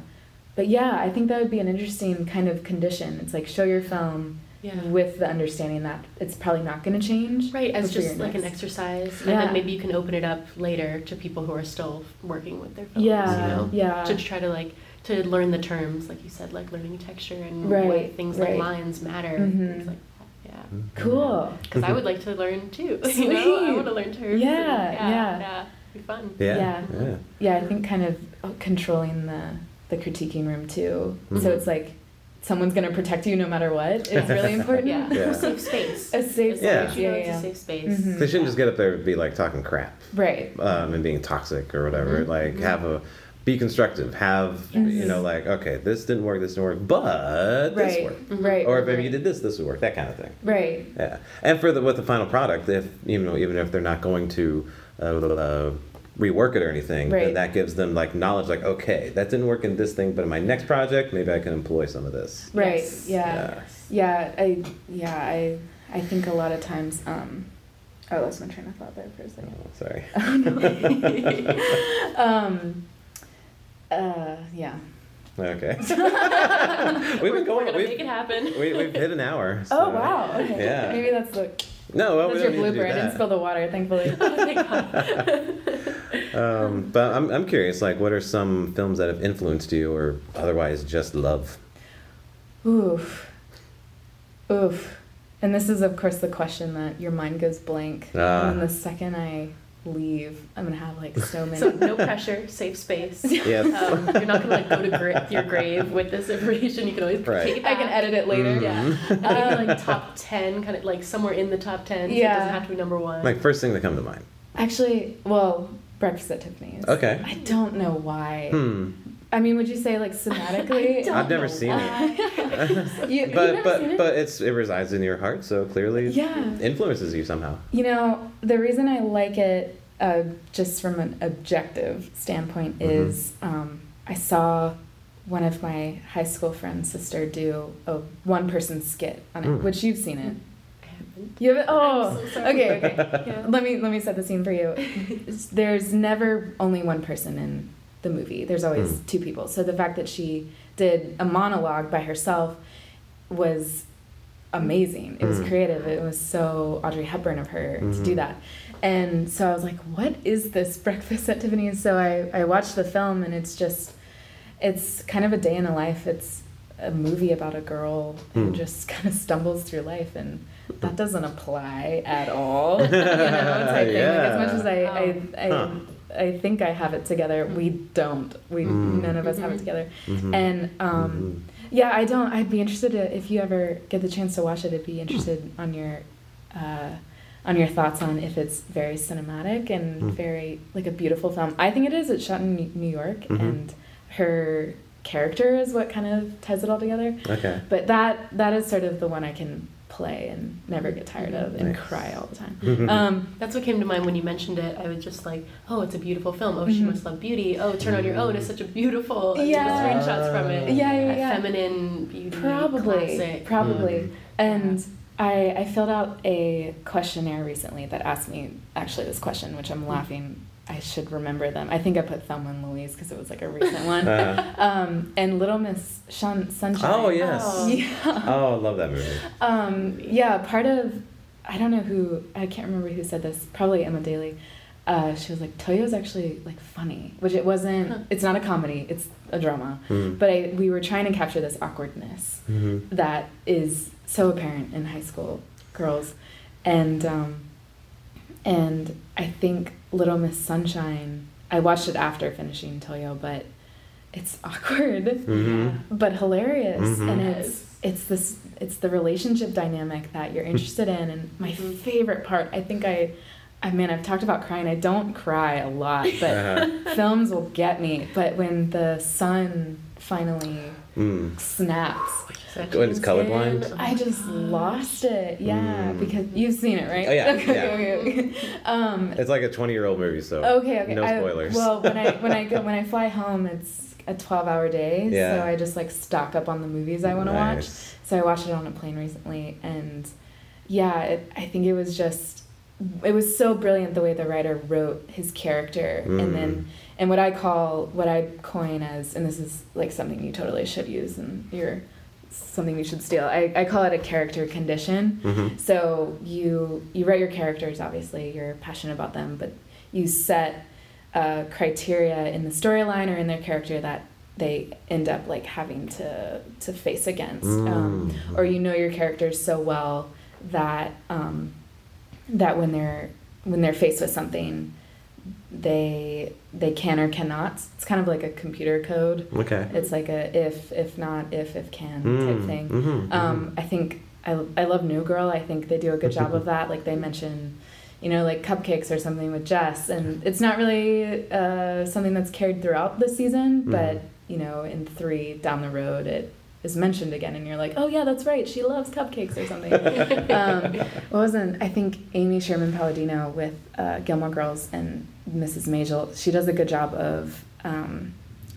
but yeah, I think that would be an interesting kind of condition. It's like show your film Yeah. with the understanding that it's probably not going to change. Right, as just your like an next- exercise, and then maybe you can open it up later to people who are still working with their films. Yeah, you know? yeah. To try to like to learn the terms, like you said, like learning texture and Right, what things right. like lines matter, Mhm. things like that. Yeah, Cool. because I would like to learn too. (laughs) You know, I want to learn terms. Yeah, and, yeah, yeah. yeah, be fun. Yeah. Yeah. Yeah. Yeah, I think kind of controlling the the critiquing room too. So Mhm. it's like someone's going to protect you no matter what. It's really (laughs) important. Yeah, Yeah. a safe space. A safe Yeah. space. You know, Yeah, yeah. a safe space. Mhm. They shouldn't just get up there and be like talking crap Right. um, and being toxic or whatever. Mhm. Like Mhm. have a be constructive. Have you know like okay this didn't work this didn't work but this worked. Mhm. Right. Or if maybe right. you did this this would work that kind of thing. Right. Yeah, and for the with the final product, if you know, even if they're not going to uh, rework it or anything, then Right. that gives them like knowledge. Like, okay, that didn't work in this thing, but in my next project, maybe I can employ some of this. Right. Yes. Yeah. Yeah. I yeah, I I think a lot of times um oh, I lost my train of thought there for a second. Oh, sorry. (laughs) (laughs) um uh yeah. okay. (laughs) we've been We're going. gonna We've, make it happen. we, we've hit an hour. Oh wow. Okay. Yeah. Maybe that's the No, well, we that's your to do blooper. I didn't spill the water, thankfully. (laughs) Oh, um, but I'm, I'm curious, like, what are some films that have influenced you or otherwise just love? Oof. Oof. And this is, of course, the question that your mind goes blank. Ah. And the second I leave, I'm going to have like so many. So no pressure, safe space. (laughs) Yes. Um, you're not gonna like go to gra- your grave with this information. You can always Right. take it I can edit it later. Mhm. Yeah, and maybe like top ten, kind of like somewhere in the top ten. So it Yeah. doesn't have to be number one. like, first thing that come to mind. Actually, well, Breakfast at Tiffany's. Okay. I don't know why. Hmm. I mean, would you say like thematically? (laughs) don't I've never know seen it. (laughs) (laughs) you, but never but seen it? but it's it resides in your heart, so clearly Yeah. influences you somehow. You know, the reason I like it, uh, just from an objective standpoint, Mhm. is um, I saw one of my high school friends' sister do a one person skit on it, Mm. which you've seen it. You have it? Oh, so okay, okay. Yeah. Let me let me set the scene for you. There's never only one person in the movie. There's always Mm. two people. So the fact that she did a monologue by herself was amazing. It was Mm. creative. It was so Audrey Hepburn of her to Mhm. do that. And so I was like, what is this (laughs) Breakfast at Tiffany's? So I, I watched the film and it's just, it's kind of a day in the life. It's a movie about a girl who Hmm. just (laughs) kind of stumbles through life and that (laughs) doesn't apply at all. you know, type thing. Like as much as I, I, I, Huh. I think I have it together, we don't. We Mm. none of us have it Mhm. together. Mhm. And um, yeah, I don't. I'd be interested to, if you ever get the chance to watch it. I'd be interested on your uh, on your thoughts on if it's very cinematic and Mm. very like a beautiful film. I think it is. It's shot in New- New York, Mhm. and her character is what kind of ties it all together. Okay. But that that is sort of the one I can play and never get tired of and Nice. cry all the time. (laughs) Um, That's what came to mind when you mentioned it. I was just like, oh, it's a beautiful film. Oh, she Mhm. must love beauty. Oh, Turn on Your Own is such a beautiful. Yeah. Yeah. Screenshots from it. Yeah, yeah, A yeah. feminine beauty. Probably, Classic. probably. Mm. And I, I filled out a questionnaire recently that asked me actually this question, which I'm laughing. I should remember them. I think I put Thelma and Louise because it was like a recent one. Uh, Um, and Little Miss Shun- Sunshine. oh yes. Oh. Yeah. Oh, I love that movie. Um, yeah, part of I don't know who I can't remember who said this. Probably Emma Daly. Uh, she was like, Toyo's actually like funny, which it wasn't. Huh. It's not a comedy. It's a drama. Mm. But I, we were trying to capture this awkwardness Mhm. that is so apparent in high school girls, and um, and I think Little Miss Sunshine. I watched it after finishing Toyo, but it's (laughs) awkward Mhm. but hilarious Mhm. and it's it's this it's the relationship dynamic that you're interested in and my Mhm. favorite part i think i i mean i've talked about crying i don't cry a lot (laughs) but Uh-huh. films will get me but when the sun finally Mm. snaps Such When it's an colorblind? i just lost it yeah Mm. because you've seen it right Oh, yeah, (laughs) okay, yeah. okay, okay. um It's like a 20 year old movie, so Okay, okay. no I- spoilers. well, when I when I go (laughs) when I fly home, it's a twelve hour day, Yeah. so I just like stock up on the movies I want to watch. Nice. So I watched it on a plane recently, and yeah, it, I think it was just it was so brilliant the way the writer wrote his character, Mm. and then and what I call what I coin as, and this is like something you totally should use, and you're something you should steal. I, I call it a character condition. Mhm. So you you write your characters. Obviously, you're passionate about them, but you set uh, criteria in the storyline or in their character that they end up like having to to face against, um, Mm. or you know your characters so well that um, that when they're when they're faced with something, they they can or cannot. It's kind of like a computer code. Okay. It's like a if if not if if can Mm. type thing. Mhm. Um, I think I, I love New Girl. I think they do a good job of that. Like they mention, you know, like cupcakes or something with Jess, and it's not really uh, something that's carried throughout the season, Mhm. but you know, in three down the road, it is mentioned again, and you're like, oh yeah, that's right. She loves cupcakes or something. (laughs) um, what wasn't I think Amy Sherman Palladino with uh, Gilmore Girls and Mrs. Maisel. She does a good job of um,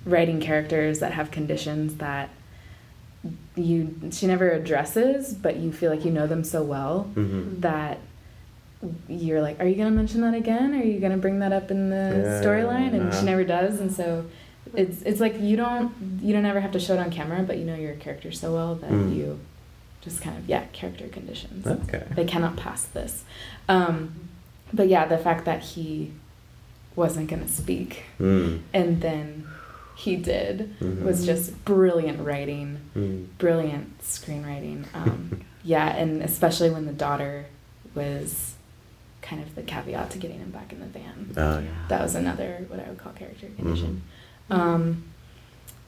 writing characters that have conditions that you she never addresses, but you feel like you know them so well Mhm. that you're like, are you gonna mention that again? Are you gonna bring that up in the Yeah, storyline? And uh-huh. she never does, and so it's it's like you don't you don't ever have to show it on camera, but you know your character so well that Mm. you just kind of yeah character conditions. Okay. They cannot pass this, um, but yeah, the fact that he wasn't gonna speak, Mm. and then he did. Mhm. Was just brilliant writing, Mm. brilliant screenwriting. Um, (laughs) yeah, and especially when the daughter was kind of the caveat to getting him back in the van. Oh, yeah. That was another what I would call character Mm-hmm. Condition. Um,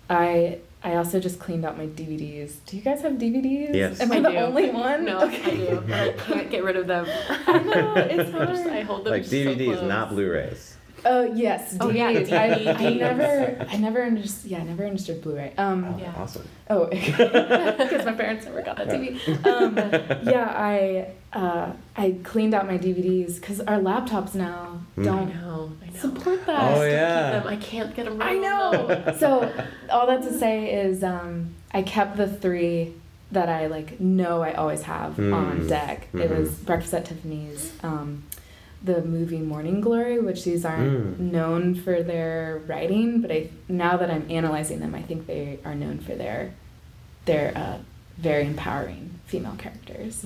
I I also just cleaned out my DVDs. Do you guys have DVDs? Yes. Am I, I the do. only one? No, Okay. I do. but I can't get rid of them. (laughs) I know, it's (laughs) I just- hard. I hold them Like so DVDs, close. not Blu-rays. Oh yes, Oh, yeah, DVDs. I, I never, I never understood. Yeah, I never understood Blu-ray. Um, Oh, Yeah. awesome. oh, (laughs) because my parents never got that TV. Um, (laughs) yeah, I, uh, I cleaned out my DVDs because our laptops now Mm. Don't know. I know. support that. Oh, Still keep yeah. them. I can't get them. I know. so all that to say is, um, I kept the three that I like know I always have on Mm. deck. It Mhm. was Breakfast at Tiffany's, um, the movie Morning Glory, which these aren't Mm. known for their writing, but I now that I'm analyzing them, I think they are known for their their uh, very empowering female characters.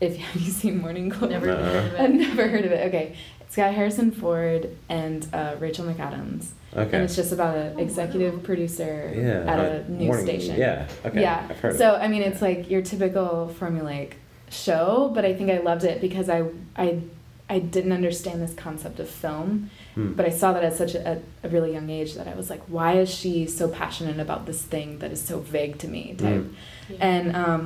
If (laughs) have you seen Morning Glory? Never heard of I've it. never heard of it. Okay, it's got Harrison Ford and uh, Rachel McAdams, Okay. and it's just about an Oh, executive wow. producer yeah. at uh, a news morning- station. Yeah. Okay. Yeah. I've heard so of it. I mean, it's like your typical formulaic show, but I think I loved it because I I I didn't understand this concept of film, Hmm. but I saw that at such a, a really young age that I was like, why is she so passionate about this thing that is so vague to me? Type. Mm. Yeah. And um,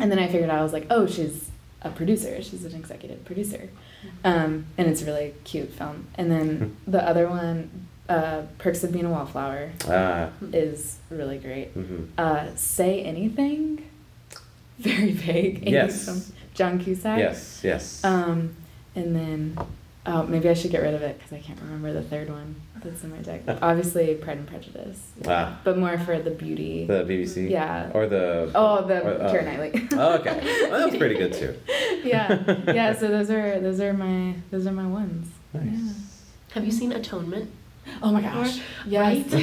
and then I figured out I was like, oh, she's a producer. She's an executive producer, um, and it's a really cute film. And then the other one, uh, Perks of Being a Wallflower, Ah. is really great. mhm. Uh, Say anything, (laughs) very vague. Yes. From John Cusack. Yes. Yes. Um, and then, oh, maybe I should get rid of it because I can't remember the third one that's in my deck. (laughs) Obviously, Pride and Prejudice. Ah. But more for the beauty. the BBC. yeah. Or the. Oh, the or- oh. Keira Knightley. (laughs) Oh, okay. Well, that was pretty good too. (laughs) yeah, yeah. So those are those are my those are my ones. Nice. Have you seen Atonement? Oh my gosh. Yes. Right?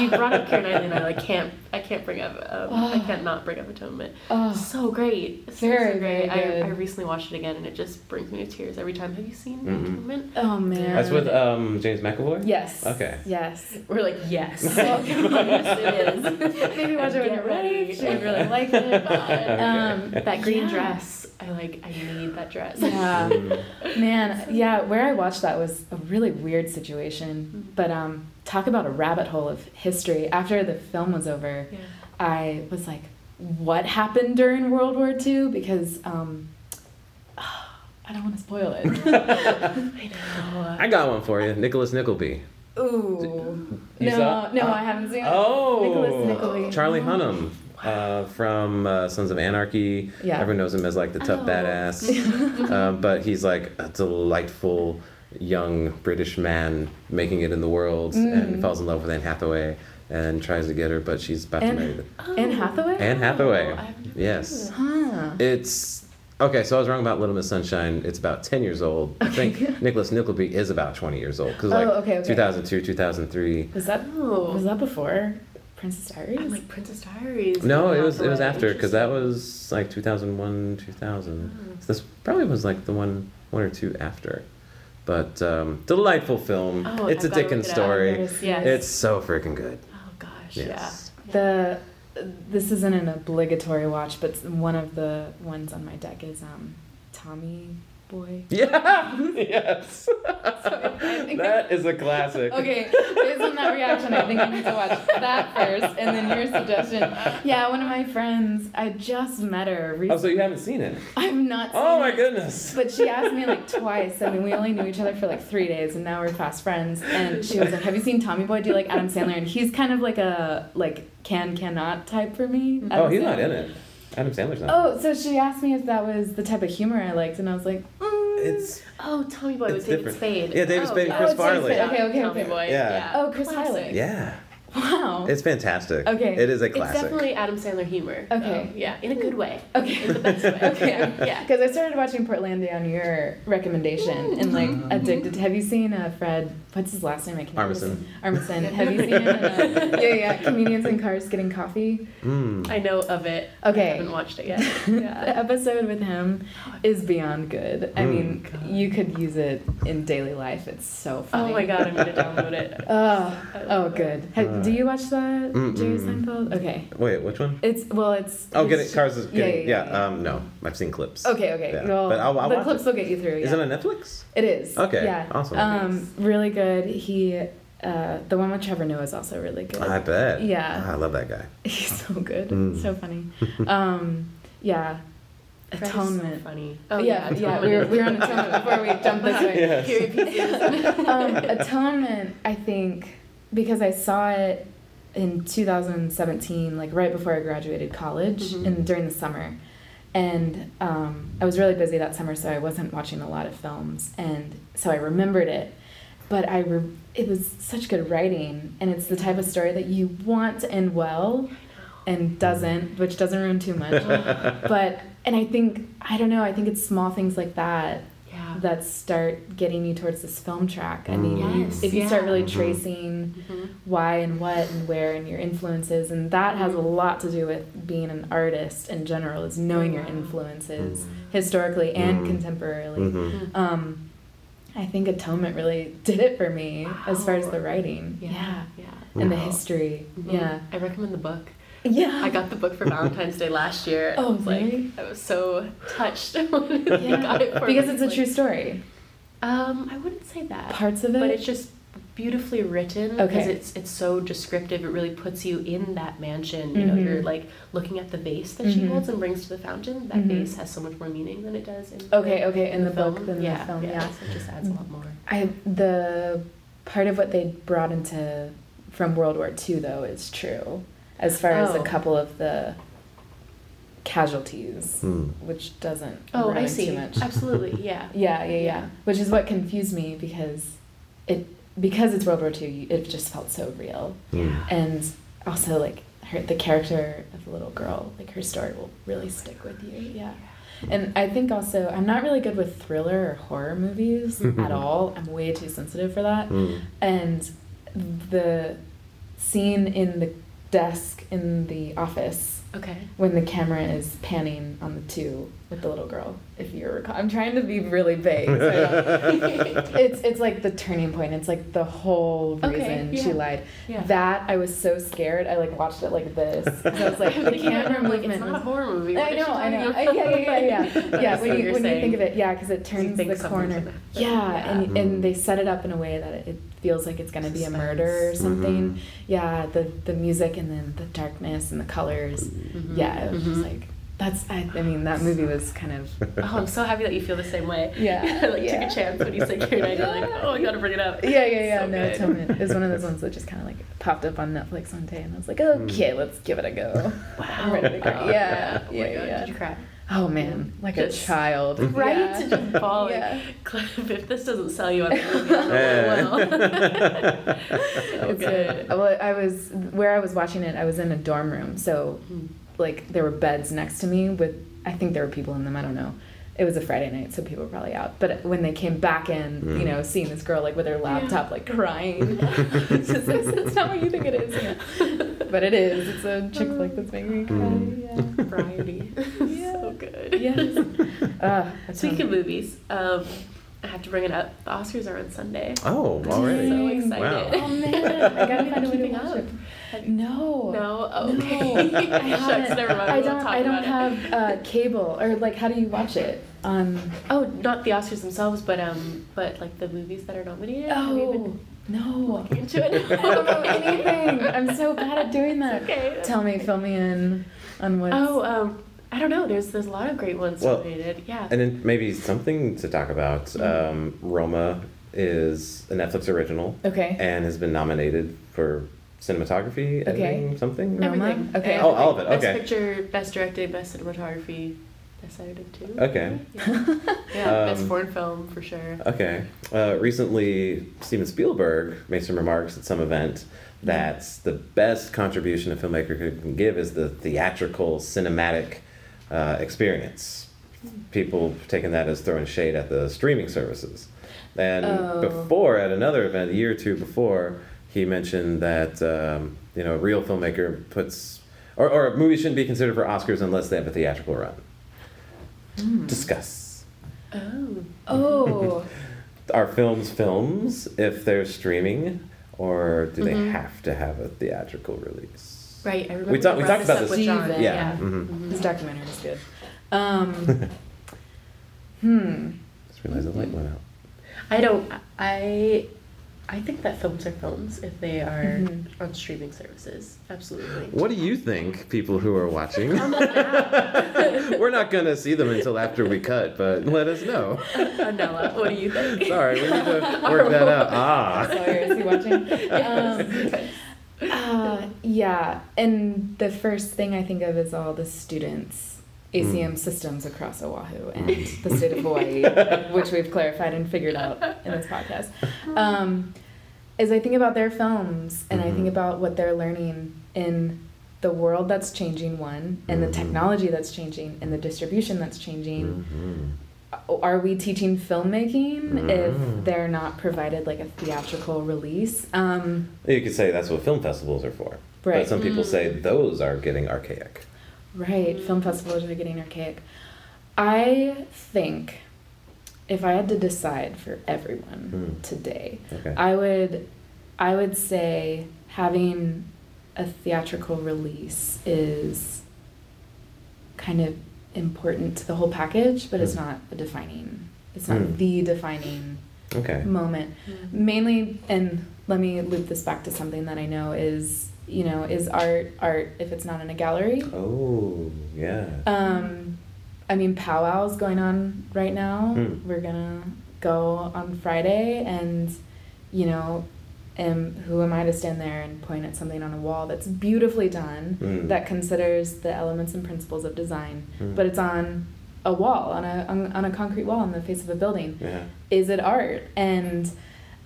you brought up Keira Knightley, and I like can't. I can't bring up. Um, I Oh. can't not bring up Atonement. Oh, So great. So, Very, so great. very I, good. I recently watched it again, and it just brings me to tears every time. Have you seen Mm-mm. Atonement? oh man. That's with um, James McAvoy. Yes. Okay. Yes. We're like, yes. (laughs) Well, (laughs) yes, it is. (laughs) Maybe watch it when you're ready. ready. She would really like it. Okay. Um, That green yeah. dress. I like. I need that dress. Yeah. Mm. Man, yeah, where I watched that was a really weird situation. Mhm. But um, talk about a rabbit hole of history. After the film was over, Yeah. I was like, what happened during World War II? Because um, (sighs) I don't want to spoil it. (laughs) I know. I got one for you, Nicholas Nickleby. Ooh. You no, saw- no, oh. I haven't seen it. Oh, Nicholas Nickleby. Charlie Oh. Hunnam uh, from uh, Sons of Anarchy. Yeah. Everyone knows him as like the tough Oh. badass. um, (laughs) but he's like a delightful young British man making it in the world and Mm. falls in love with Anne Hathaway and tries to get her, but she's about Anne- to marry the. Oh. Anne Hathaway? Anne Hathaway. Oh, Yes. Huh. It's okay. So I was wrong about Little Miss Sunshine. It's about ten years old. I think Nicholas Nickleby is about twenty years old because like Oh, okay, okay. 2002, 2003. Was that Oh. was that before Princess Diaries? I'm like Princess Diaries. No, Anne it was it was after because that was like 2001, 2000. Oh. So this probably was like the one one or two after. But um, delightful film. Oh, it's I've a gotta look Dickens it story. Yes. Yes. It's so freaking good. Oh gosh, Yes. yeah. The this isn't an obligatory watch, but one of the ones on my deck is um Tommy Boy. (laughs) Yeah. yes. (laughs) Think- that is a classic. Okay, based on that reaction, I think I need to watch that first, and then your suggestion. Yeah, one of my friends, I just met her Oh, so you haven't seen it? I've not. Oh seen Oh my it. goodness. But she asked me like twice. I mean, we only knew each other for like three days, and now we're fast friends. And she was like, "Have you seen Tommy Boy? Do you like Adam Sandler?" And he's kind of like a like can cannot type for me. Hmm. Oh, Adam he's not in it. Adam Sandler's not. Oh, so she asked me if that was the type of humor I liked, and I was like, mm. It's Oh, Tommy Boy It's with David different. Spade. Yeah, David oh, Spade and. Chris Oh, Farley. Spade. Okay, okay, Tommy okay. Boy. Yeah. Oh, Chris Classic. Farley. yeah. Wow. It's fantastic. Okay. It is a classic. It's definitely Adam Sandler humor. Okay. though. yeah, in a good way. (laughs) Okay. In the best way. Okay. (laughs) Yeah. Because I started watching Portlandia on your recommendation and like addicted. Have you seen uh, Fred? What's his last name? I can't Armisen. Armisen. Have you seen him? Uh, (laughs) yeah, yeah. Comedians in cars getting coffee. Mm. I know of it. Okay. I haven't watched it yet. Yeah. the episode with him is beyond good. I Mm. mean, you could use it in daily life. It's so funny. oh my god, I'm gonna download it. Oh, oh, love it. good. Ha- do you watch that, Mm, Jerry mm. Seinfeld? Okay. Wait, which one? It's well, it's. Oh, it's- it. cars is yeah, getting yeah, yeah. yeah. Um, no, I've seen clips. Okay, okay. Yeah, Well, but I'll- I'll the watch clips it. will get you through. Is yeah. it on Netflix? It is. Okay, Yeah. awesome. Um, really good. He, uh, the one with Trevor Noah is also really good. I bet. Yeah. Ah, I love that guy. (laughs) He's so good. Mm. So funny. (laughs) Um, yeah. Atonement. So funny. Oh yeah, yeah. We were, we were on atonement before we jumped (laughs) this way. Yes. Um, Atonement, I think, because I saw it in 2017, like right before I graduated college, Mhm. and during the summer, and um, I was really busy that summer, so I wasn't watching a lot of films, and so I remembered it, but I re- it was such good writing, and it's the type of story that you want to end well, and doesn't, which doesn't ruin too much, (laughs) but and I think I don't know, I think it's small things like that yeah. that start getting you towards this film track. I mean, Yes, if you start yeah. really Mhm. tracing Mhm. why and what and where and your influences, and that has a lot to do with being an artist in general, is knowing your Wow. influences historically and contemporarily. Um, I think Atonement really (laughs) did it for me as far as the writing. Yeah. Yeah. Yeah. And the Wow. history. Mhm. Yeah. I recommend the book. Yeah. I got the book for Valentine's Day last year. Oh, I was like, really? I was so touched (laughs) when he Yeah. got it for because it's a Like, true story. Um, I wouldn't say that. Parts of it. But it's just beautifully written Okay. because it's it's so descriptive. It really puts you in that mansion. You know, Mhm. you're like looking at the vase that she Mhm. holds and brings to the fountain. That Mhm. vase has so much more meaning than it does in Okay, okay, in the book than the film, Yeah, yeah. so it just adds a lot more. I the part of what they brought into from World War II though is true, as far as a Oh. couple of the casualties, Hmm. which doesn't Oh, I see. too much. Absolutely, (laughs) yeah. Yeah, yeah, yeah. Yeah. Which is what confused me because it because it's World War II, it just felt so real, Mm. and also like her the character of the little girl, like her story will really stick with you. Yeah. And I think also I'm not really good with thriller or horror movies (laughs) at all. I'm way too sensitive for that. Mm. And the scene in the desk in the office Okay. when the camera is panning on the two with the little girl, if you recall. I'm trying to be really vague. So (laughs) (laughs) it's it's like the turning point. It's like the whole Okay, reason she lied. Yeah. That I was so scared. I like watched it like this. 'cause (laughs) I was like the Thinking about it, camera I'm like, movement. It's not a horror movie. I know, I know. talking Uh, Yeah, yeah, yeah, yeah. yeah, when you you're when you think of it, yeah, because it turns the corner. gonna. Yeah, and Yeah. and they set it up in a way that it feels like it's gonna be a murder or something. Mhm. Yeah, the the music and then the darkness and the colors. Mhm. Yeah, it was just Mhm. like that's. I, I mean, that movie was kind of. (laughs) Oh, I'm so happy that you feel the same way. (laughs) Yeah, I (laughs) like yeah. took a chance when you said Keira Knightley. You're like, oh, I gotta bring it up. Yeah, yeah, yeah. So no, good. Atonement is one of those ones that just kind of like popped up on Netflix one day, and I was like, okay, let's give it a go. Wow. I'm ready to go. Wow. Yeah, Oh my yeah, God. yeah. Did you cry? Oh man, like a child. Right Yeah. to just bawl. like, Yeah. If this doesn't sell you on the movie, I don't know what will. so It's good. a, well, I was where I was watching it. I was in a dorm room, so Hmm. Like there were beds next to me with. I think there were people in them. I don't know. It was a Friday night, so people were probably out. But when they came back in, Mm. you know, seeing this girl like with her laptop, like crying, (laughs) (laughs) it's just like, that's not what you think it is. Yeah. But it is. It's a chick flick that's making me cry. Mm. Yeah. Variety. (laughs) Yeah. so good. Yes. Uh, Speaking of movies, um, I have to bring it up. The Oscars are on Sunday. Oh, already! So already. excited. Oh man, I gotta (laughs) find a way to Keeping watch up. it. No. No, oh, No, okay. (laughs) I haven't. (laughs) never mind. I we won't don't. I don't have uh, cable or like. How do you watch it? Um. Oh, not the Oscars themselves, but um, but like the movies that are nominated. Oh no. looking into it? I don't know anything. I'm so bad at doing that. okay. Tell me, fill me in on what. Oh, um, I don't know. There's there's a lot of great ones Well, nominated. Yeah. And then maybe something to talk about. Mm-hmm. Um, Roma is a Netflix original Okay. and has been nominated for cinematography, editing, Okay. something. Roma? Everything. Okay. Oh, all of it, Okay. Best picture, best directed, best cinematography. Yes, I did too. Okay. Yeah, yeah best Um, foreign film for sure. Okay. Uh, recently, Steven Spielberg made some remarks at some event that the best contribution a filmmaker can give is the theatrical, cinematic uh, experience. People taking that as throwing shade at the streaming services. And Oh. before, at another event, a year or two before, he mentioned that um, you know a real filmmaker puts or, or a movie shouldn't be considered for Oscars unless they have a theatrical run. Discuss. Oh. Oh, (laughs) are films films if they're streaming or do they Mhm. have to have a theatrical release Right, I remember We talked- we talked about up this- with John. Steven. yeah, Yeah. mhm. this documentary is good. (laughs) Um, hmm. just realized the light went out I don't. I. I think that films are films if they are Mhm. on streaming services. Absolutely. what do you think people who are watching (laughs) (laughs) we're not going to see them until after we cut but let us know Anella, what do you think? sorry we need to work that out ah Sorry, is he watching? Um, uh, yeah, and the first thing I think of is all the students. ACM systems across Oahu and the state of Hawaii, (laughs) which we've clarified and figured out in this podcast. (laughs) Um, as I think about their films and I think Mhm. about what they're learning in the world that's changing, one, and the Mhm. technology that's changing, and the distribution that's changing, Mhm. Are we teaching filmmaking Mm. if they're not provided like a theatrical release? Um, you could say that's what film festivals are for but Right. some people Mm. say those are getting archaic right, film festivals are getting archaic. I think if I had to decide for everyone Mm. today, okay I would, I would say having a theatrical release is kind of important to the whole package, but it's Mm. not a defining. It's not Mm. the defining okay moment. mainly and let me loop this back to something that i know is you know is art art if it's not in a gallery oh yeah um i mean powwow's going on right now Hmm. we're gonna go on friday and you know am who am i to stand there and point at something on a wall that's beautifully done Hmm. that considers the elements and principles of design Hmm. but it's on a wall on a on, on a concrete wall on the face of a building yeah is it art and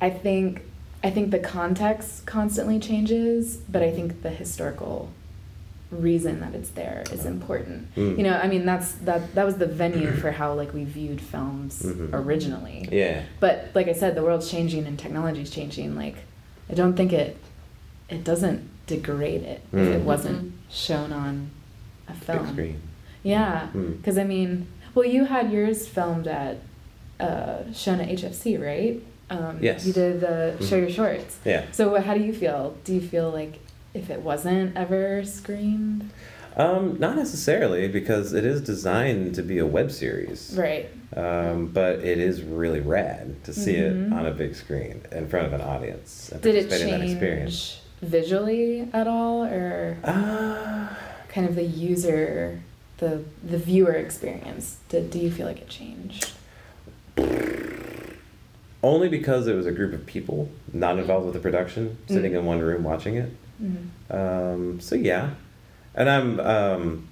i think i think the context constantly changes but i think the historical reason that it's there is important Mm. you know i mean that's that that was the venue for how like we viewed films Mhm. originally yeah but like i said the world's changing and technology's changing like i don't think it it doesn't degrade it if it Mm. wasn't Mhm. shown on a film big screen yeah, Mm. because I mean, well, you had yours filmed at uh, shown at HFC, right? Um, Yes. You did the show Mhm. your shorts. yeah So how do you feel? Do you feel like if it wasn't ever screened, Um, not necessarily because it is designed to be a web series. right? Um, but it is really rad to see Mhm. it on a big screen in front of an audience Did it participate that experience. change visually at all, or Uh, kind of the user, the the viewer experience? Did, do you feel like it changed? only because it was a group of people not involved with the production sitting Mm. in one room watching it. Mhm. Um, so yeah, and I'm um,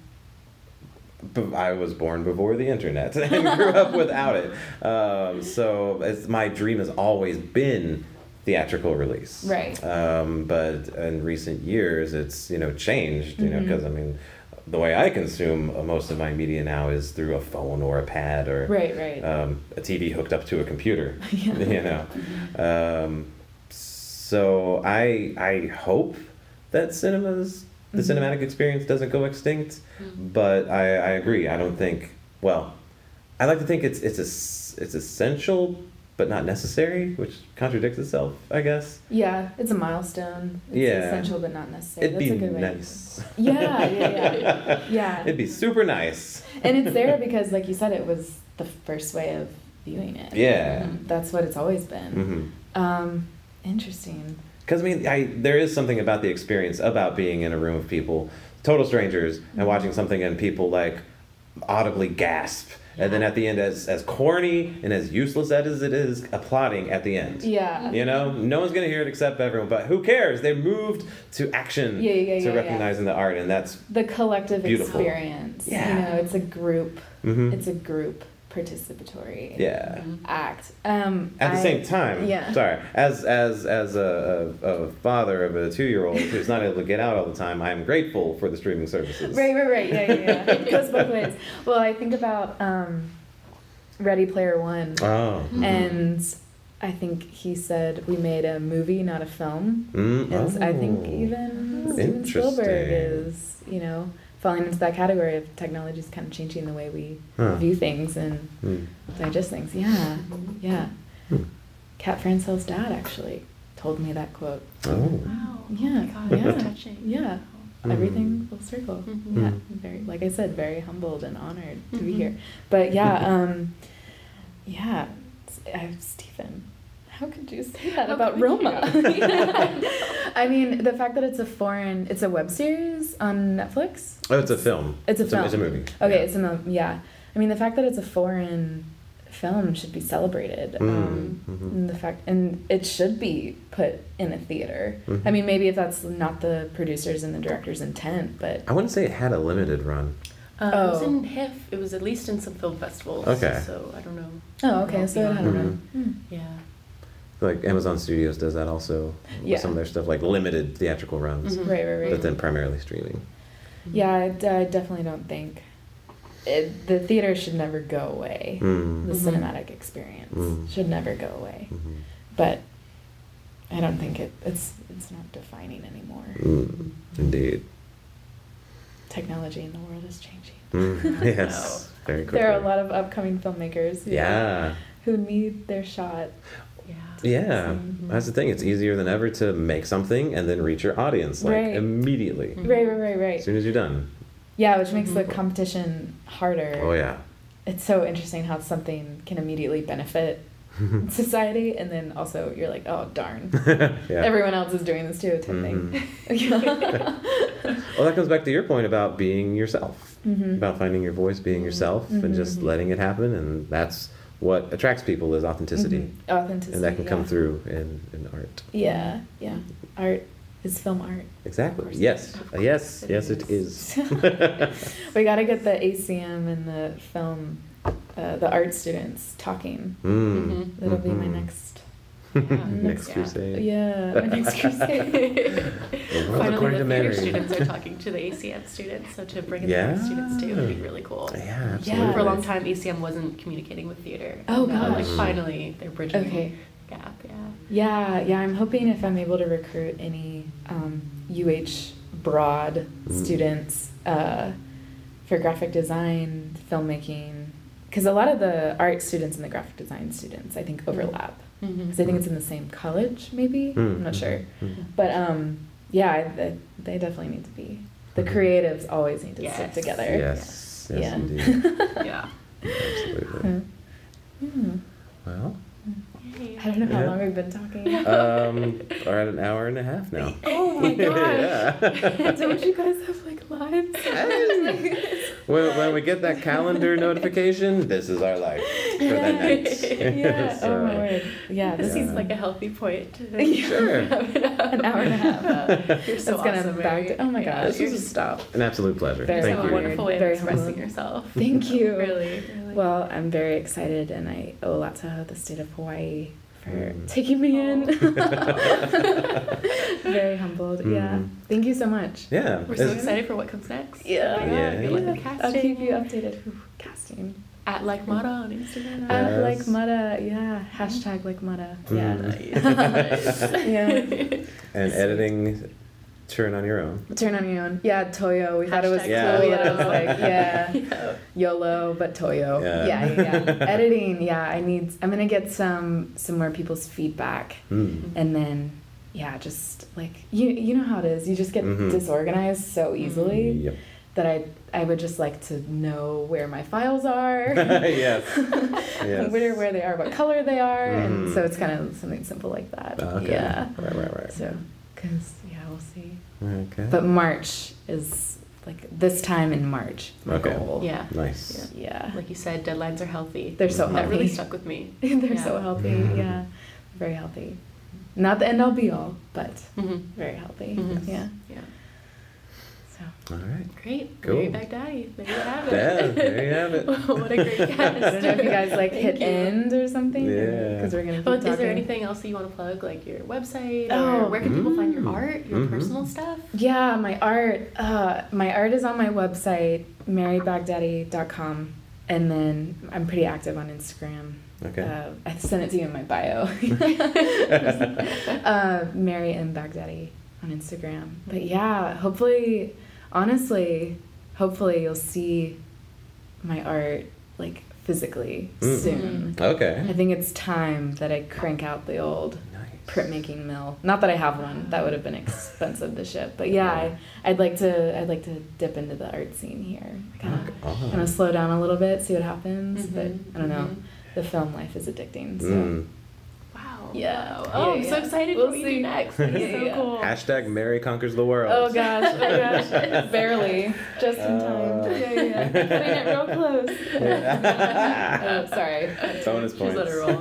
I was born before the internet (laughs) and grew up without it. Um, so it's, my dream has always been theatrical release. Right. Um, but in recent years, it's you know changed. You know Mhm. because I mean, the way I consume most of my media now is through a phone or a pad or Right, right. um, a TV hooked up to a computer. (laughs) Yeah. (laughs) You know, um, so I I hope that cinemas the Mhm. cinematic experience doesn't go extinct, but I, I agree. I don't think. Well, I like to think it's it's es- it's essential but not necessary, which contradicts itself, I guess. yeah, it's a milestone. It's Yeah. essential but not necessary. It'd That's be a good way. nice. Yeah, yeah, yeah. (laughs) Yeah. It'd be super nice. and it's there because, like you said, it was the first way of viewing it. Yeah. Mhm. That's what it's always been. hmm Um, interesting. Because I mean, I there is something about the experience about being in a room of people, total strangers, and watching something and people like audibly gasp and then at the end, as as corny and as useless as it is, applauding at the end. Yeah. You know, no one's gonna hear it except everyone. But who cares? They moved to action Yeah, yeah, to yeah, yeah. recognizing the art, and that's the collective Beautiful. experience. Yeah. You know, it's a group. mhm. It's a group participatory yeah. act. Um, At the I- same time, yeah. sorry, as as as a, a, a father of a two year old who's not able to get out all the time, I am grateful for the streaming services. Right, right, right. Yeah, yeah, yeah. it goes both ways. Well, I think about um, Ready Player One, Oh. and I think he said we made a movie, not a film. Mm, And I think oh. even Steven Spielberg is, you know, falling into that category of technology is kind of changing the way we Huh. view things and Mm. digest things. Yeah, yeah. Hmm. Cat Francel's dad actually told me that quote. Oh. Wow. Yeah, Oh God, yeah. touching. Yeah, Mm. everything full circle. Mhm. Yeah, Mm. very like I said, very humbled and honored to be Mhm. here. But yeah, (laughs) um, yeah, s- I, Stephen, how could you say that How about Roma? (laughs) (laughs) I mean, the fact that it's a foreign, it's a web series on Netflix. Oh, it's a film. It's a film. It's film. a movie. Okay, Yeah. it's in the yeah. I mean, the fact that it's a foreign film should be celebrated. Um, Mm, mhm. and the fact, and it should be put in a theater. I Mhm. mean, maybe if that's not the producers and the director's intent, but I wouldn't say it had a limited run. Um, It was Oh. in HIF. It was at least in some film festivals. Okay. So I don't know. oh, okay, so it had a Mhm. run. Hmm. Yeah. Like Amazon Studios does that also. with Yeah. Some of their stuff, like limited theatrical runs, Mhm. Right, right, right. but then primarily streaming. Yeah, I, d- I definitely don't think it, the theater should never go away. Mm. The Mhm. cinematic experience Mm. should never go away. Mhm. But I don't think it, it's it's not defining anymore. Mm. Indeed. Technology in the world is changing. Mm. (laughs) Yes. Very quickly. There are a lot of upcoming filmmakers who, Yeah. who need their shot. Yeah. Yeah. Mhm. That's the thing. It's easier than ever to make something and then reach your audience like Right. immediately. Mhm. Right, right, right, As soon as you're done. Yeah, which makes the Mhm. competition harder. Oh yeah. It's so interesting how something can immediately benefit (laughs) society, and then also you're like, oh darn, (laughs) yeah. everyone else is doing this too, type thing. Yeah. well, that comes back to your point about being yourself, Mhm. about finding your voice, being yourself, and Mhm. just letting it happen. And that's what attracts people is authenticity, Mhm. Authenticity. and that can come yeah. through in, in art. Yeah, yeah. Art is film art. Exactly. Yes. Of Yes. course Yes, it it is. (laughs) We got to get the ACM and the film, uh, the art students talking. Mm. Mhm. That'll be my Mhm. next. (laughs) Next Yeah. crusade. Yeah, (laughs) next crusade. The Finally, the to theater Mary. students are talking to the ACM students, so to bring in Yeah. the art students too would be really cool. Yeah, absolutely. For a long time, ACM wasn't communicating with theater. Oh, Now, Like gosh. finally, they're bridging Okay. the gap. Yeah. Yeah, yeah. I'm hoping if I'm able to recruit any um, UH broad Mm. students uh, for graphic design, filmmaking, because a lot of the art students and the graphic design students I think overlap. Because I think it's in the same college, maybe. Mm. I'm not sure. Mm. But um, yeah, I, they, they definitely need to be. The Mhm. creatives always need to stick together. Yes. Yes, Yeah. indeed. (laughs) Yeah. Absolutely. (laughs) Hmm. Well, Yay. I don't know how Yeah. long we've been talking. (laughs) um, we're at an hour and a half now. (laughs) oh my (laughs) gosh. yeah. Don't you guys have like lives? when, when we get that calendar notification, this is our life for the night. yeah. So, oh my word. Yeah. This This seems like a healthy point. to Sure. wrap it up. an hour and a half. You're so That's gonna awesome, back. Oh my Yeah, gosh. you're You just just stop. An absolute pleasure. Very Thank a you. honored. wonderful way of expressing yourself. Thank you. Really, really. Well, I'm very excited, and I owe a lot to the state of Hawaii for Mm. taking me in. (laughs) very humbled. Yeah. Mm. Thank you so much. Yeah. We're so excited for what comes next. Yeah. Oh my God, Yeah. good Yeah. I'll keep you updated. Ooh, casting. At like Mata on Instagram. Yes. like Mudda, yeah. Hashtag like Mudda. Yeah. Mm. yeah. (laughs) (laughs) And editing, turn on your own. Turn on your own. Yeah, Toyo. We thought it was Hashtag Yeah. cool. that was Toyo. like, (laughs) yeah. Yeah. YOLO, but Toyo. Yeah. Yeah, yeah, yeah. (laughs) Editing, yeah. I need. I'm gonna get some some more people's feedback, Mm. and then yeah, just like you you know how it is. You just get Mhm. disorganized so easily Yep. that I I would just like to know where my files are. (laughs) yes. Yes. Where where they are, what color they are, and Mhm. so it's kind of something simple like that. Ah, Okay. Yeah. Right, right, right. So, cause yeah, we'll see. Okay. But March is like this time in March. Okay. goal. Yeah. Nice. Yeah. Like you said, deadlines are healthy. They're so that healthy. really stuck with me. (laughs) They're so Yeah. healthy. Mhm. Yeah. Very healthy. Not the end all be all, but hmm very healthy. Mhm. Yeah. Yeah. So All right. Great. Cool. Mary Baghdady. There you have it. Yeah, there you (laughs) have it. what a great (laughs) cast. I don't know if you guys like hit you. end or something. Yeah. Because we're gonna keep Oh, talking. is there anything else that you want to plug, like your website, Oh. or where can people find your Mm. art, your Mhm. personal stuff? Yeah, my art. Uh, my art is on my website, marybaghdady.com, and then I'm pretty active on Instagram. Okay. Uh, I sent it to you in my bio. (laughs) uh, Mary and Baghdady on Instagram. But yeah, hopefully, honestly, hopefully you'll see my art like physically Mm. soon. Okay. I think it's time that I crank out the old Nice. printmaking mill. Not that I have one; that would have been expensive to ship. But yeah, I, I'd like to. I'd like to dip into the art scene here. Kind of, Oh. kind of slow down a little bit, see what happens. But Mhm, I don't know. mhm. The film life is addicting. So. Mm. Wow. Yeah. Wow. Oh, I'm Yeah, (laughs) so excited We'll for what you do next. That's Yeah, so yeah. cool. Hashtag Mary conquers the world. Oh gosh! Oh gosh! (laughs) Barely, just in time. Uh. yeah, yeah. Putting it real close. Yeah. (laughs) oh, sorry. Bonus Just points. let her roll.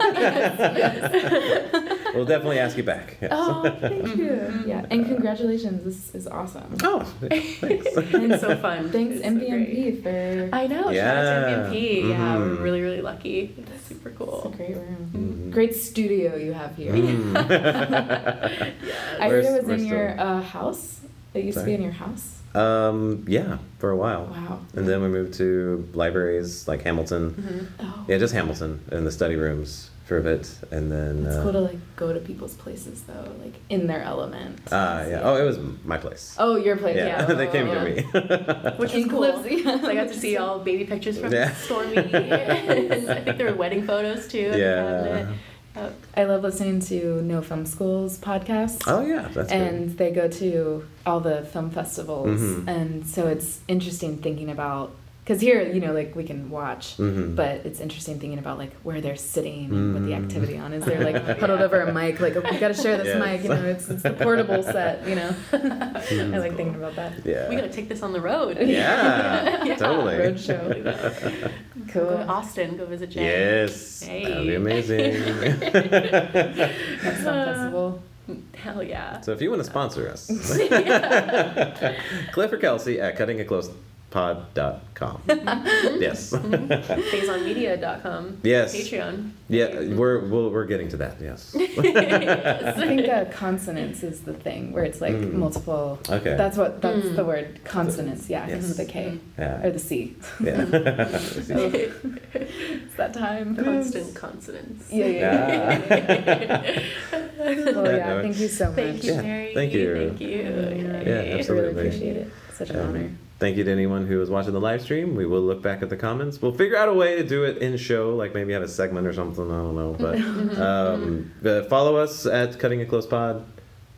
we'll definitely ask you back. Yes. Oh, thank you. Yeah, and congratulations. This is awesome. Oh, thanks. it's so fun. Thanks It's so for. I know. Shout Yeah. out to MVNP. Yeah, we're Mhm. really, really lucky. That's super It's cool. a great room. Mhm. Great studio you have here. (laughs) Mm. (laughs) I heard it was we're in your uh, house. It used to be in your house. Um, yeah, for a while. Wow. And then we moved to libraries like Hamilton. Mhm. Oh. Yeah, just Hamilton in the study rooms for a bit, and then. It's uh, cool to like go to people's places though, like in their element. Ah, yeah. Oh, it was my place. Oh, your place. yeah, Yeah. (laughs) they came yeah. to me. Which is In cool. clips, yeah. So I got to see all baby pictures from Yeah. Stormy. and I think there were wedding photos too. in the Yeah. Uh, I love listening to No Film Schools podcast. Oh yeah, that's and good. they go to all the film festivals, Mhm. and so it's interesting thinking about because here, you know, like we can watch, Mhm. but it's interesting thinking about like where they're sitting and what the Mm. activity on is. (laughs) They're like huddled over a mic, like oh, we got to share this Yes. mic. You know, it's it's the portable set. You know, Mm-hmm. (laughs) I like thinking about that. yeah. We gotta take this on the road. Yeah, (laughs) totally. Road show. Go to Cool. Austin. Go visit Jen. Yes, Hey. that'd be amazing. Next film Uh, festival. Hell yeah. so if you want to sponsor us, Cliff or Kelsie at cuttingitclosepod.com. (laughs) yes. (laughs) Phasonmedia.com. Yes. Patreon. Yeah, we're we'll, we're getting to that. Yes. (laughs) I think uh, consonants is the thing where it's like Mm. multiple. Okay. That's what that's Mm. the word consonants. Yeah, because of the K Yeah. or the C. Yeah. It's that time. Constant consonants. Yeah, yeah. Yeah. Well, yeah. Thank you so much. Thank you, Yeah, Mary. thank you. Thank you. Yeah, I absolutely. really appreciate it. Such an Um, honor. Thank you to anyone who was watching the live stream. We will look back at the comments. We'll figure out a way to do it in show, like maybe have a segment or something. I don't know, but (laughs) um, but follow us at Cutting It Close Pod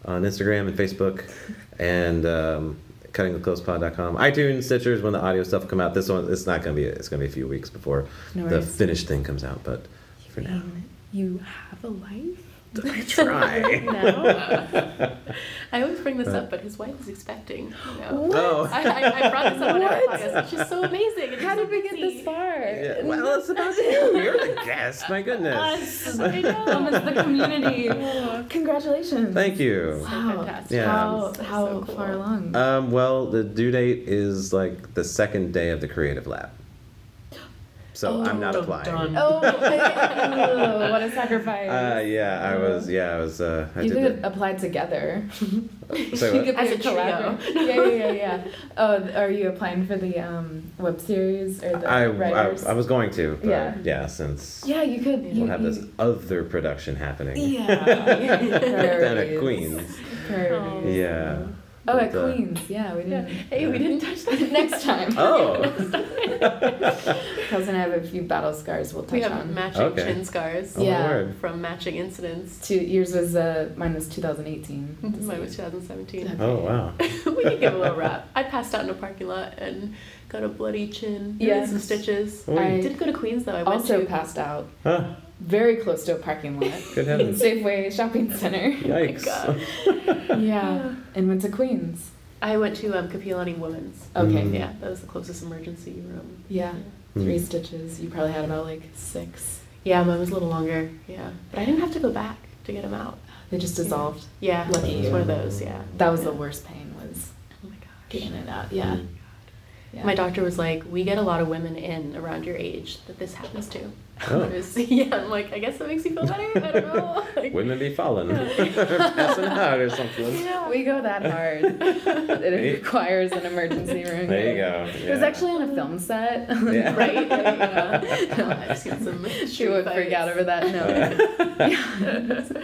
on Instagram and Facebook, and um, cuttingitclosepod.com, iTunes, Stitchers. When the audio stuff come out, this one it's not gonna be. It's gonna be a few weeks before No the finished thing comes out. But for now, Um, You have a life? (laughs) I try. (laughs) No. (laughs) I always bring this up, but his wife is expecting. You know? Oh. I, I, I brought this up on our What? podcast, which is so amazing. and How did we get this far? Yeah, well, it's about you. You're the guest. My goodness. Us. I know. It's the community. Congratulations. Thank you. Wow. fantastic. Yeah. How, how so cool. far along? Um, well, the due date is like the second day of the creative lab. So I'm not Oh, applying. (laughs) done. oh, oh, what a sacrifice. Uh, yeah, I was. Yeah, I was. Uh, I you did could apply together. the, (laughs) so, you could As a a trio. collaborator. (laughs) yeah, yeah, yeah, yeah. Oh, are you applying for the um, web series or the I, I writers? I was going to, but Yeah. yeah, since yeah, you could. we'll You, have you, this other production happening Yeah. down at Queens. Priorities. Yeah. Oh, at But, uh, Queens. Yeah, we didn't. Hey, we didn't touch that. (laughs) Next time. (laughs) Oh. (laughs) Cousin, I have a few battle scars we'll touch We have on. matching Okay. chin scars Oh, Yeah. word. from matching incidents. Two years was uh mine was 2018. Mine was 2017. Oh wow. we can give a little rap. I passed out in a parking lot and got a bloody chin. Yeah. Yes. Some stitches. Oh, I Didn't go to Queens though. I went also to passed out Huh. Very close to a parking lot. (laughs) Good heavens. Safeway shopping center. (laughs) Yikes. God. yeah, and went to Queens. I went to um, Kapiolani Women's. Okay. Mm. Yeah, that was the closest emergency room. Yeah. Mm. Three stitches. You probably had about like six. Yeah, mine was a little longer. Yeah, but I didn't have to go back to get them out. They just dissolved. Yeah, Lucky it was one of those. Yeah. That was the worst pain was Oh my gosh. getting it out. Yeah. Mm. yeah. My doctor was like, "We get a lot of women in around your age that this happens to." Oh. (laughs) I yeah, I'm like, I guess that makes you feel better. I don't know. (laughs) Like, Women be falling, passing (laughs) out or something. yeah. We go that hard. it requires an emergency room. There you go. It was actually on a film set. Yeah. right? Yeah. no, I've seen some. She street would freak out over that. No.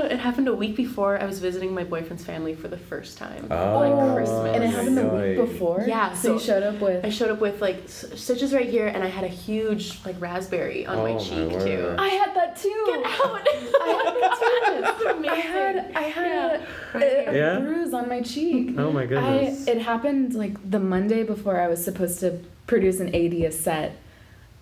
It happened a week before I was visiting my boyfriend's family for the first time. Oh, like Christmas. And it happened the week before. Yeah, So, so- you showed up with. I showed up with like stitches right here, and I had a huge like raspberry on Oh, my my cheek word. too. I had that too. Get out! (laughs) I had that too. (laughs) Amazing. I had I had Right a, a Yeah? bruise on my cheek. Oh my I goodness. it happened like the Monday before I was supposed to produce an AD set,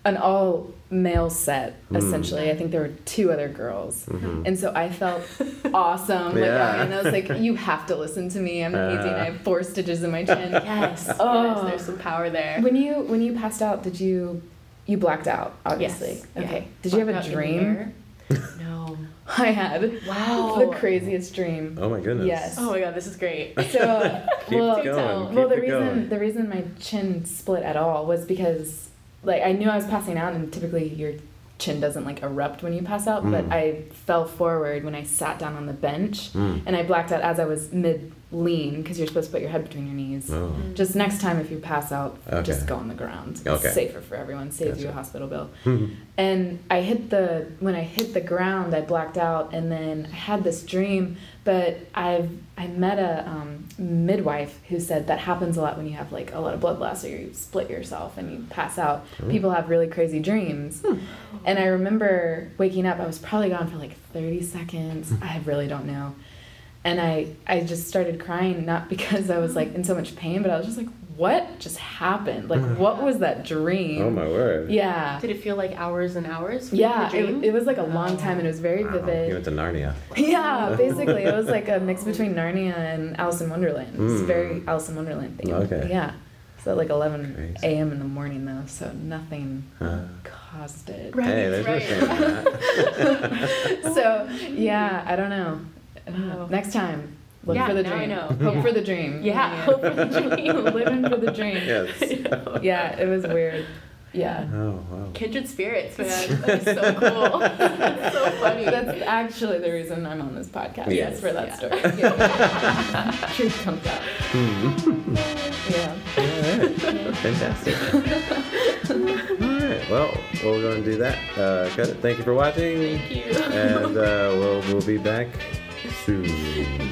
an all male set Mm. essentially. I think there were two other girls. Mhm. And so I felt (laughs) awesome. Like, Yeah. and I was like, you have to listen to me. I'm an AD and I have four stitches in my chin. (laughs) Yes. Oh. Yes. There's some power there. When you when you passed out, did you you blacked out, obviously. Yes. Yeah. Okay. Did you have a out in the dream? (laughs) No. I had Wow. the craziest dream. oh my goodness. Yes. Oh my god, this is great. So Keep well, it going. Keep well, the reason going. the reason my chin split at all was because like I knew I was passing out, and typically your chin doesn't like erupt when you pass out, but Mm. I fell forward when I sat down on the bench, Mm. and I blacked out as I was mid lean because you're supposed to put your head between your knees. Oh. Just next time, if you pass out, Okay. just go on the ground. It's Okay. safer for everyone. Saves you a hospital bill. (laughs) And I hit the when I hit the ground, I blacked out, and then I had this dream. But I've I met a um, midwife who said that happens a lot when you have like a lot of blood loss or you split yourself and you pass out. People have really crazy dreams. And I remember waking up. I was probably gone for like thirty seconds. I really don't know. And I I just started crying not because I was like in so much pain, but I was just like, what just happened? Like, what was that dream? Oh my word. Yeah. Did it feel like hours and hours? Yeah, it, it was like a long time and it was very Wow. You went to Narnia. (laughs) Yeah, basically, it was like a mix (laughs) between Narnia and Alice in Wonderland. It was Mm. very Alice in Wonderland thing. Okay. Yeah. So like 11 a.m. in the morning though, so nothing Huh. caused it. Right, hey, there's right. no shame in that. (laughs) So yeah, I don't know. I don't know. Wow. Next time, look Yeah, for the now I dream. know. (laughs) Hope Yeah. for the dream. Yeah, hope for the dream. (laughs) Living for the dream. (laughs) yes. Yeah, it was weird. Yeah. Oh wow. Kindred spirits, man. That is so cool. That's so funny. That's actually the reason I'm on this podcast. Yes. Yes, for that Yeah. story. Yeah. Truth comes out. Hmm. Yeah. All right. Fantastic. All right. Well, we'll go and do that. Uh, cut it. Thank you for watching. Thank you. And uh, we'll we'll be back soon.